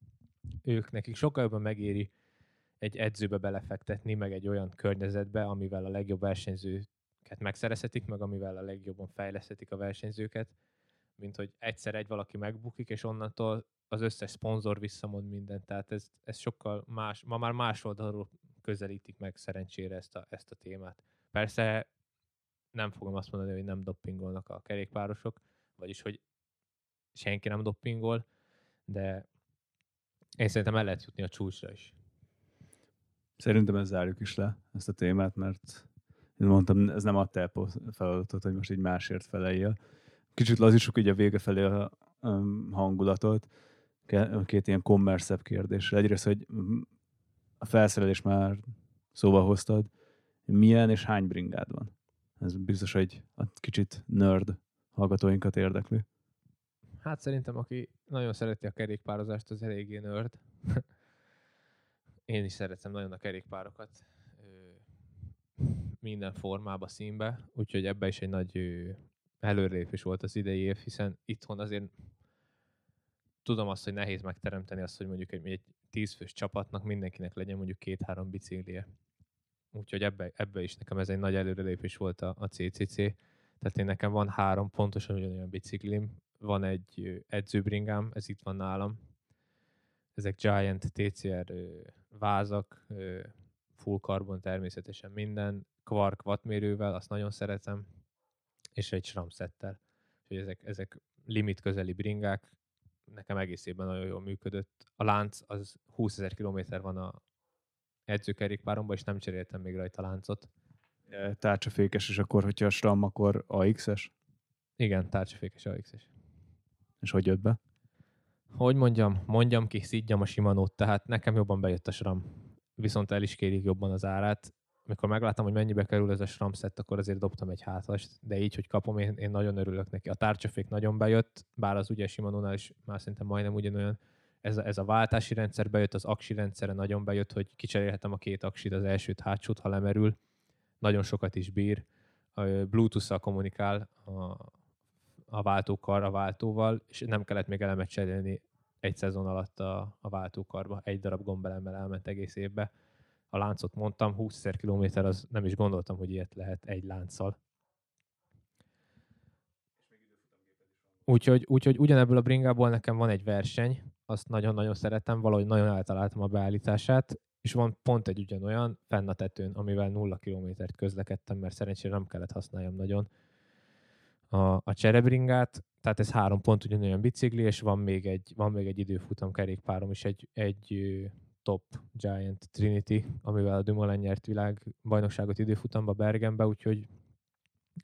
ők nekik sokkal jobban megéri egy edzőbe belefektetni, meg egy olyan környezetbe, amivel a legjobb versenyzőket megszerezhetik, meg amivel a legjobban fejleszthetik a versenyzőket, mint hogy egyszer egy valaki megbukik, és onnantól az összes szponzor visszamond mindent. Tehát ez, ez sokkal más, ma már más oldalról közelítik meg szerencsére ezt a, ezt a témát. Persze nem fogom azt mondani, hogy nem doppingolnak a kerékpárosok, vagyis hogy senki nem doppingol, de én szerintem el lehet jutni a csúcsra is. Szerintem ez zárjuk is le, ezt a témát, mert én mondtam, ez nem a te feladatot, hogy most így másért feleljél. kicsit lazítsuk így a vége felé a um, hangulatot. Két ilyen kommerszebb kérdésre. Egyrészt, hogy a felszerelés már szóval hoztad, milyen és hány bringád van? Ez biztos, hogy a kicsit nerd hallgatóinkat érdekli. Hát szerintem, aki nagyon szereti a kerékpározást, az eléggé nerd. Én is szeretem nagyon a kerékpárokat. Minden formába, színbe. Úgyhogy ebbe is egy nagy előrelépés volt az idei év, hiszen itthon azért tudom azt, hogy nehéz megteremteni azt, hogy mondjuk egy, egy tízfős csapatnak mindenkinek legyen mondjuk két-három biciklije. Úgyhogy ebbe, ebbe is nekem ez egy nagy előrelépés volt a, a CCC. Tehát én nekem van három pontosan ugyanolyan biciklim, van egy edzőbringám, ez itt van nálam. Ezek Giant TCR vázak, full carbon természetesen minden, Quark wattmérővel, azt nagyon szeretem, és egy SRAM szettel. Úgyhogy ezek, ezek limit közeli bringák, nekem egész évben nagyon jól működött. A lánc az 20 ezer kilométer van a edzőkerékpáromban, és nem cseréltem még rajta láncot. Tárcsafékes, és akkor, hogyha a SRAM, akkor AX-es? Igen, tárcsafékes AX-es. És hogy jött be? Hogy mondjam, mondjam ki, szidjam a Simanót, tehát nekem jobban bejött a SRAM. Viszont el is kérik jobban az árát. Amikor megláttam, hogy mennyibe kerül ez a SRAM szett, akkor azért dobtam egy hátast, de így, hogy kapom, én, én nagyon örülök neki. A tárcsafék nagyon bejött, bár az ugye Simanónál is már szerintem majdnem ugyanolyan. Ez a, ez a váltási rendszer bejött, az aksi rendszere nagyon bejött, hogy kicserélhetem a két aksit, az elsőt, hátsót, ha lemerül. Nagyon sokat is bír. Bluetooth-szal kommunikál a, a váltókar a váltóval, és nem kellett még elemet cserélni egy szezon alatt a, a váltókarba. Egy darab gombelemmel elment egész évbe. A láncot mondtam, 20 ezer kilométer, az nem is gondoltam, hogy ilyet lehet egy lánccal. Úgyhogy, úgyhogy ugyanebből a bringából nekem van egy verseny, azt nagyon-nagyon szeretem, valahogy nagyon eltaláltam a beállítását, és van pont egy ugyanolyan fenn a tetőn, amivel nulla kilométert közlekedtem, mert szerencsére nem kellett használjam nagyon a, a cserebringát, tehát ez három pont ugyanolyan bicikli, és van még egy, van még egy időfutam kerékpárom is, egy, egy top Giant Trinity, amivel a Dumoulin nyert világ bajnokságot időfutamba Bergenbe, úgyhogy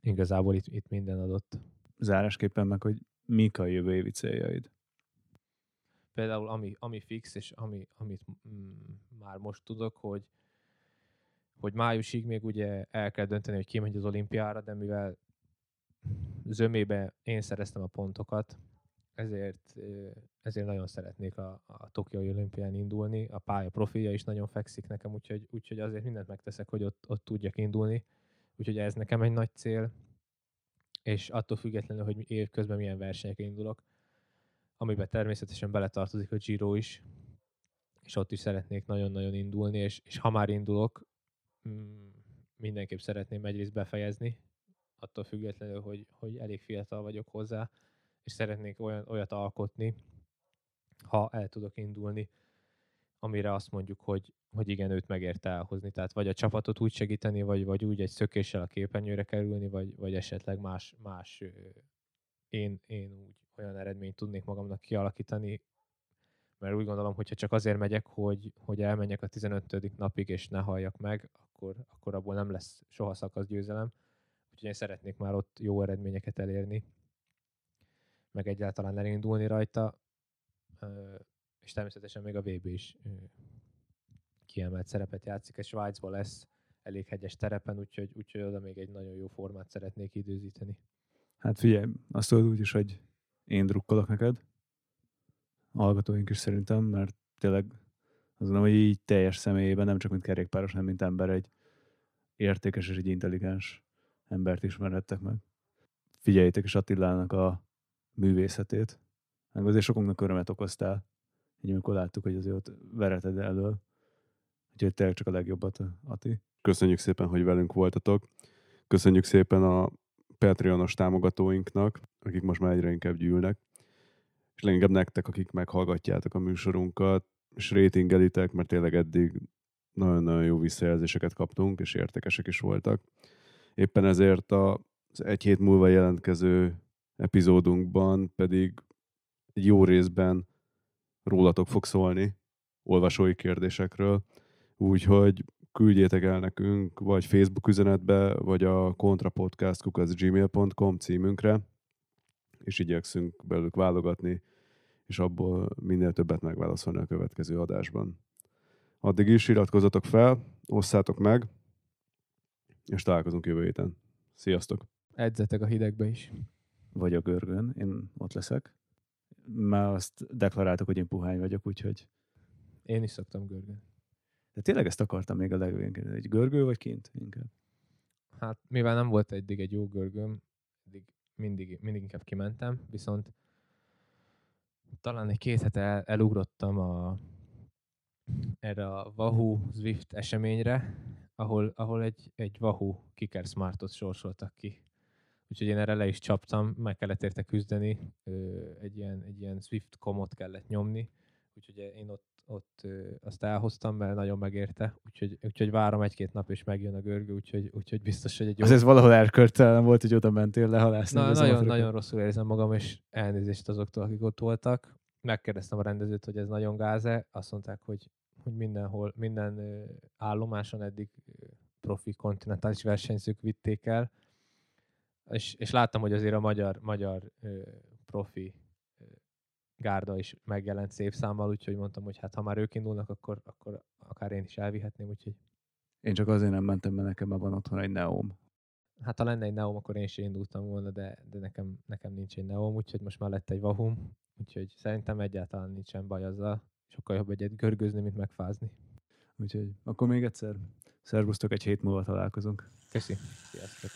igazából itt, itt minden adott. Zárásképpen meg, hogy mik a jövő évi céljaid? Például ami, ami fix, és ami, amit mm, már most tudok, hogy hogy májusig még ugye el kell dönteni, hogy ki megy az olimpiára, de mivel zömébe én szereztem a pontokat, ezért, ezért nagyon szeretnék a, a Tokiói olimpián indulni. A pálya profilja is nagyon fekszik nekem, úgyhogy, úgyhogy azért mindent megteszek, hogy ott, ott tudjak indulni. Úgyhogy ez nekem egy nagy cél, és attól függetlenül, hogy évközben milyen versenyekre indulok, amiben természetesen beletartozik a Giro is, és ott is szeretnék nagyon-nagyon indulni, és, és ha már indulok, mm, mindenképp szeretném egyrészt befejezni, attól függetlenül, hogy, hogy elég fiatal vagyok hozzá, és szeretnék olyan, olyat alkotni, ha el tudok indulni, amire azt mondjuk, hogy, hogy igen, őt megérte elhozni. Tehát vagy a csapatot úgy segíteni, vagy, vagy úgy egy szökéssel a képernyőre kerülni, vagy, vagy esetleg más, más én, én úgy olyan eredményt tudnék magamnak kialakítani, mert úgy gondolom, hogyha csak azért megyek, hogy, hogy elmenjek a 15. napig, és ne halljak meg, akkor, akkor abból nem lesz soha szakasz győzelem. Úgyhogy én szeretnék már ott jó eredményeket elérni, meg egyáltalán elindulni rajta, és természetesen még a VB is kiemelt szerepet játszik, és Svájcban lesz elég hegyes terepen, úgyhogy, úgyhogy oda még egy nagyon jó formát szeretnék időzíteni. Hát figyelj, azt tudod úgy is, hogy én drukkolok neked, hallgatóink is szerintem, mert tényleg azt gondolom, hogy így teljes személyében, nem csak mint kerékpáros, hanem mint ember egy értékes és egy intelligens embert ismerhettek meg. Figyeljétek is Attilának a művészetét, meg azért sokunknak örömet okoztál, így amikor láttuk, hogy azért ott vereted elől. Úgyhogy tényleg csak a legjobbat, Ati. Köszönjük szépen, hogy velünk voltatok. Köszönjük szépen a Patreonos támogatóinknak, akik most már egyre inkább gyűlnek. És leginkább nektek, akik meghallgatjátok a műsorunkat, és rétingelitek, mert tényleg eddig nagyon-nagyon jó visszajelzéseket kaptunk, és értékesek is voltak. Éppen ezért az egy hét múlva jelentkező epizódunkban pedig egy jó részben rólatok fog szólni, olvasói kérdésekről, úgyhogy küldjétek el nekünk, vagy Facebook üzenetbe, vagy a kontrapodcast.gmail.com címünkre, és igyekszünk belőlük válogatni, és abból minél többet megválaszolni a következő adásban. Addig is iratkozzatok fel, osszátok meg, és találkozunk jövő héten. Sziasztok! Edzetek a hidegbe is. Vagy a görgön, én ott leszek. Már azt deklaráltuk, hogy én puhány vagyok, úgyhogy... Én is szoktam görgön. De tényleg ezt akartam még a legvégén. Egy görgő vagy kint inkább? Hát mivel nem volt eddig egy jó görgöm, eddig mindig, mindig inkább kimentem, viszont talán egy két hete el, elugrottam a, erre a Wahoo Zwift eseményre, ahol, ahol egy, egy Wahoo Kicker Smartot sorsoltak ki. Úgyhogy én erre le is csaptam, meg kellett érte küzdeni, egy ilyen, egy ilyen Swift komot kellett nyomni, úgyhogy én ott, ott azt elhoztam, mert nagyon megérte, úgyhogy, úgyhogy várom egy-két nap, és megjön a görgő, úgyhogy, úgyhogy biztos, hogy egy jó... Az ez valahol erköltelen volt, hogy oda mentél lehalászni. Na, nagyon, nagyon rosszul érzem magam, és elnézést azoktól, akik ott voltak. Megkérdeztem a rendezőt, hogy ez nagyon gáze, azt mondták, hogy, hogy mindenhol, minden állomáson eddig profi kontinentális versenyzők vitték el, és, és láttam, hogy azért a magyar, magyar profi gárda is megjelent szép számmal, úgyhogy mondtam, hogy hát ha már ők indulnak, akkor, akkor akár én is elvihetném, úgyhogy... Én csak azért nem mentem, mert nekem van otthon egy Neom. Hát ha lenne egy Neom, akkor én is indultam volna, de, de nekem, nekem nincs egy Neom, úgyhogy most már lett egy Vahum, úgyhogy szerintem egyáltalán nincsen baj azzal. Sokkal jobb egyet görgőzni, mint megfázni. Úgyhogy akkor még egyszer. Szervusztok, egy hét múlva találkozunk. Köszi. Sziasztok.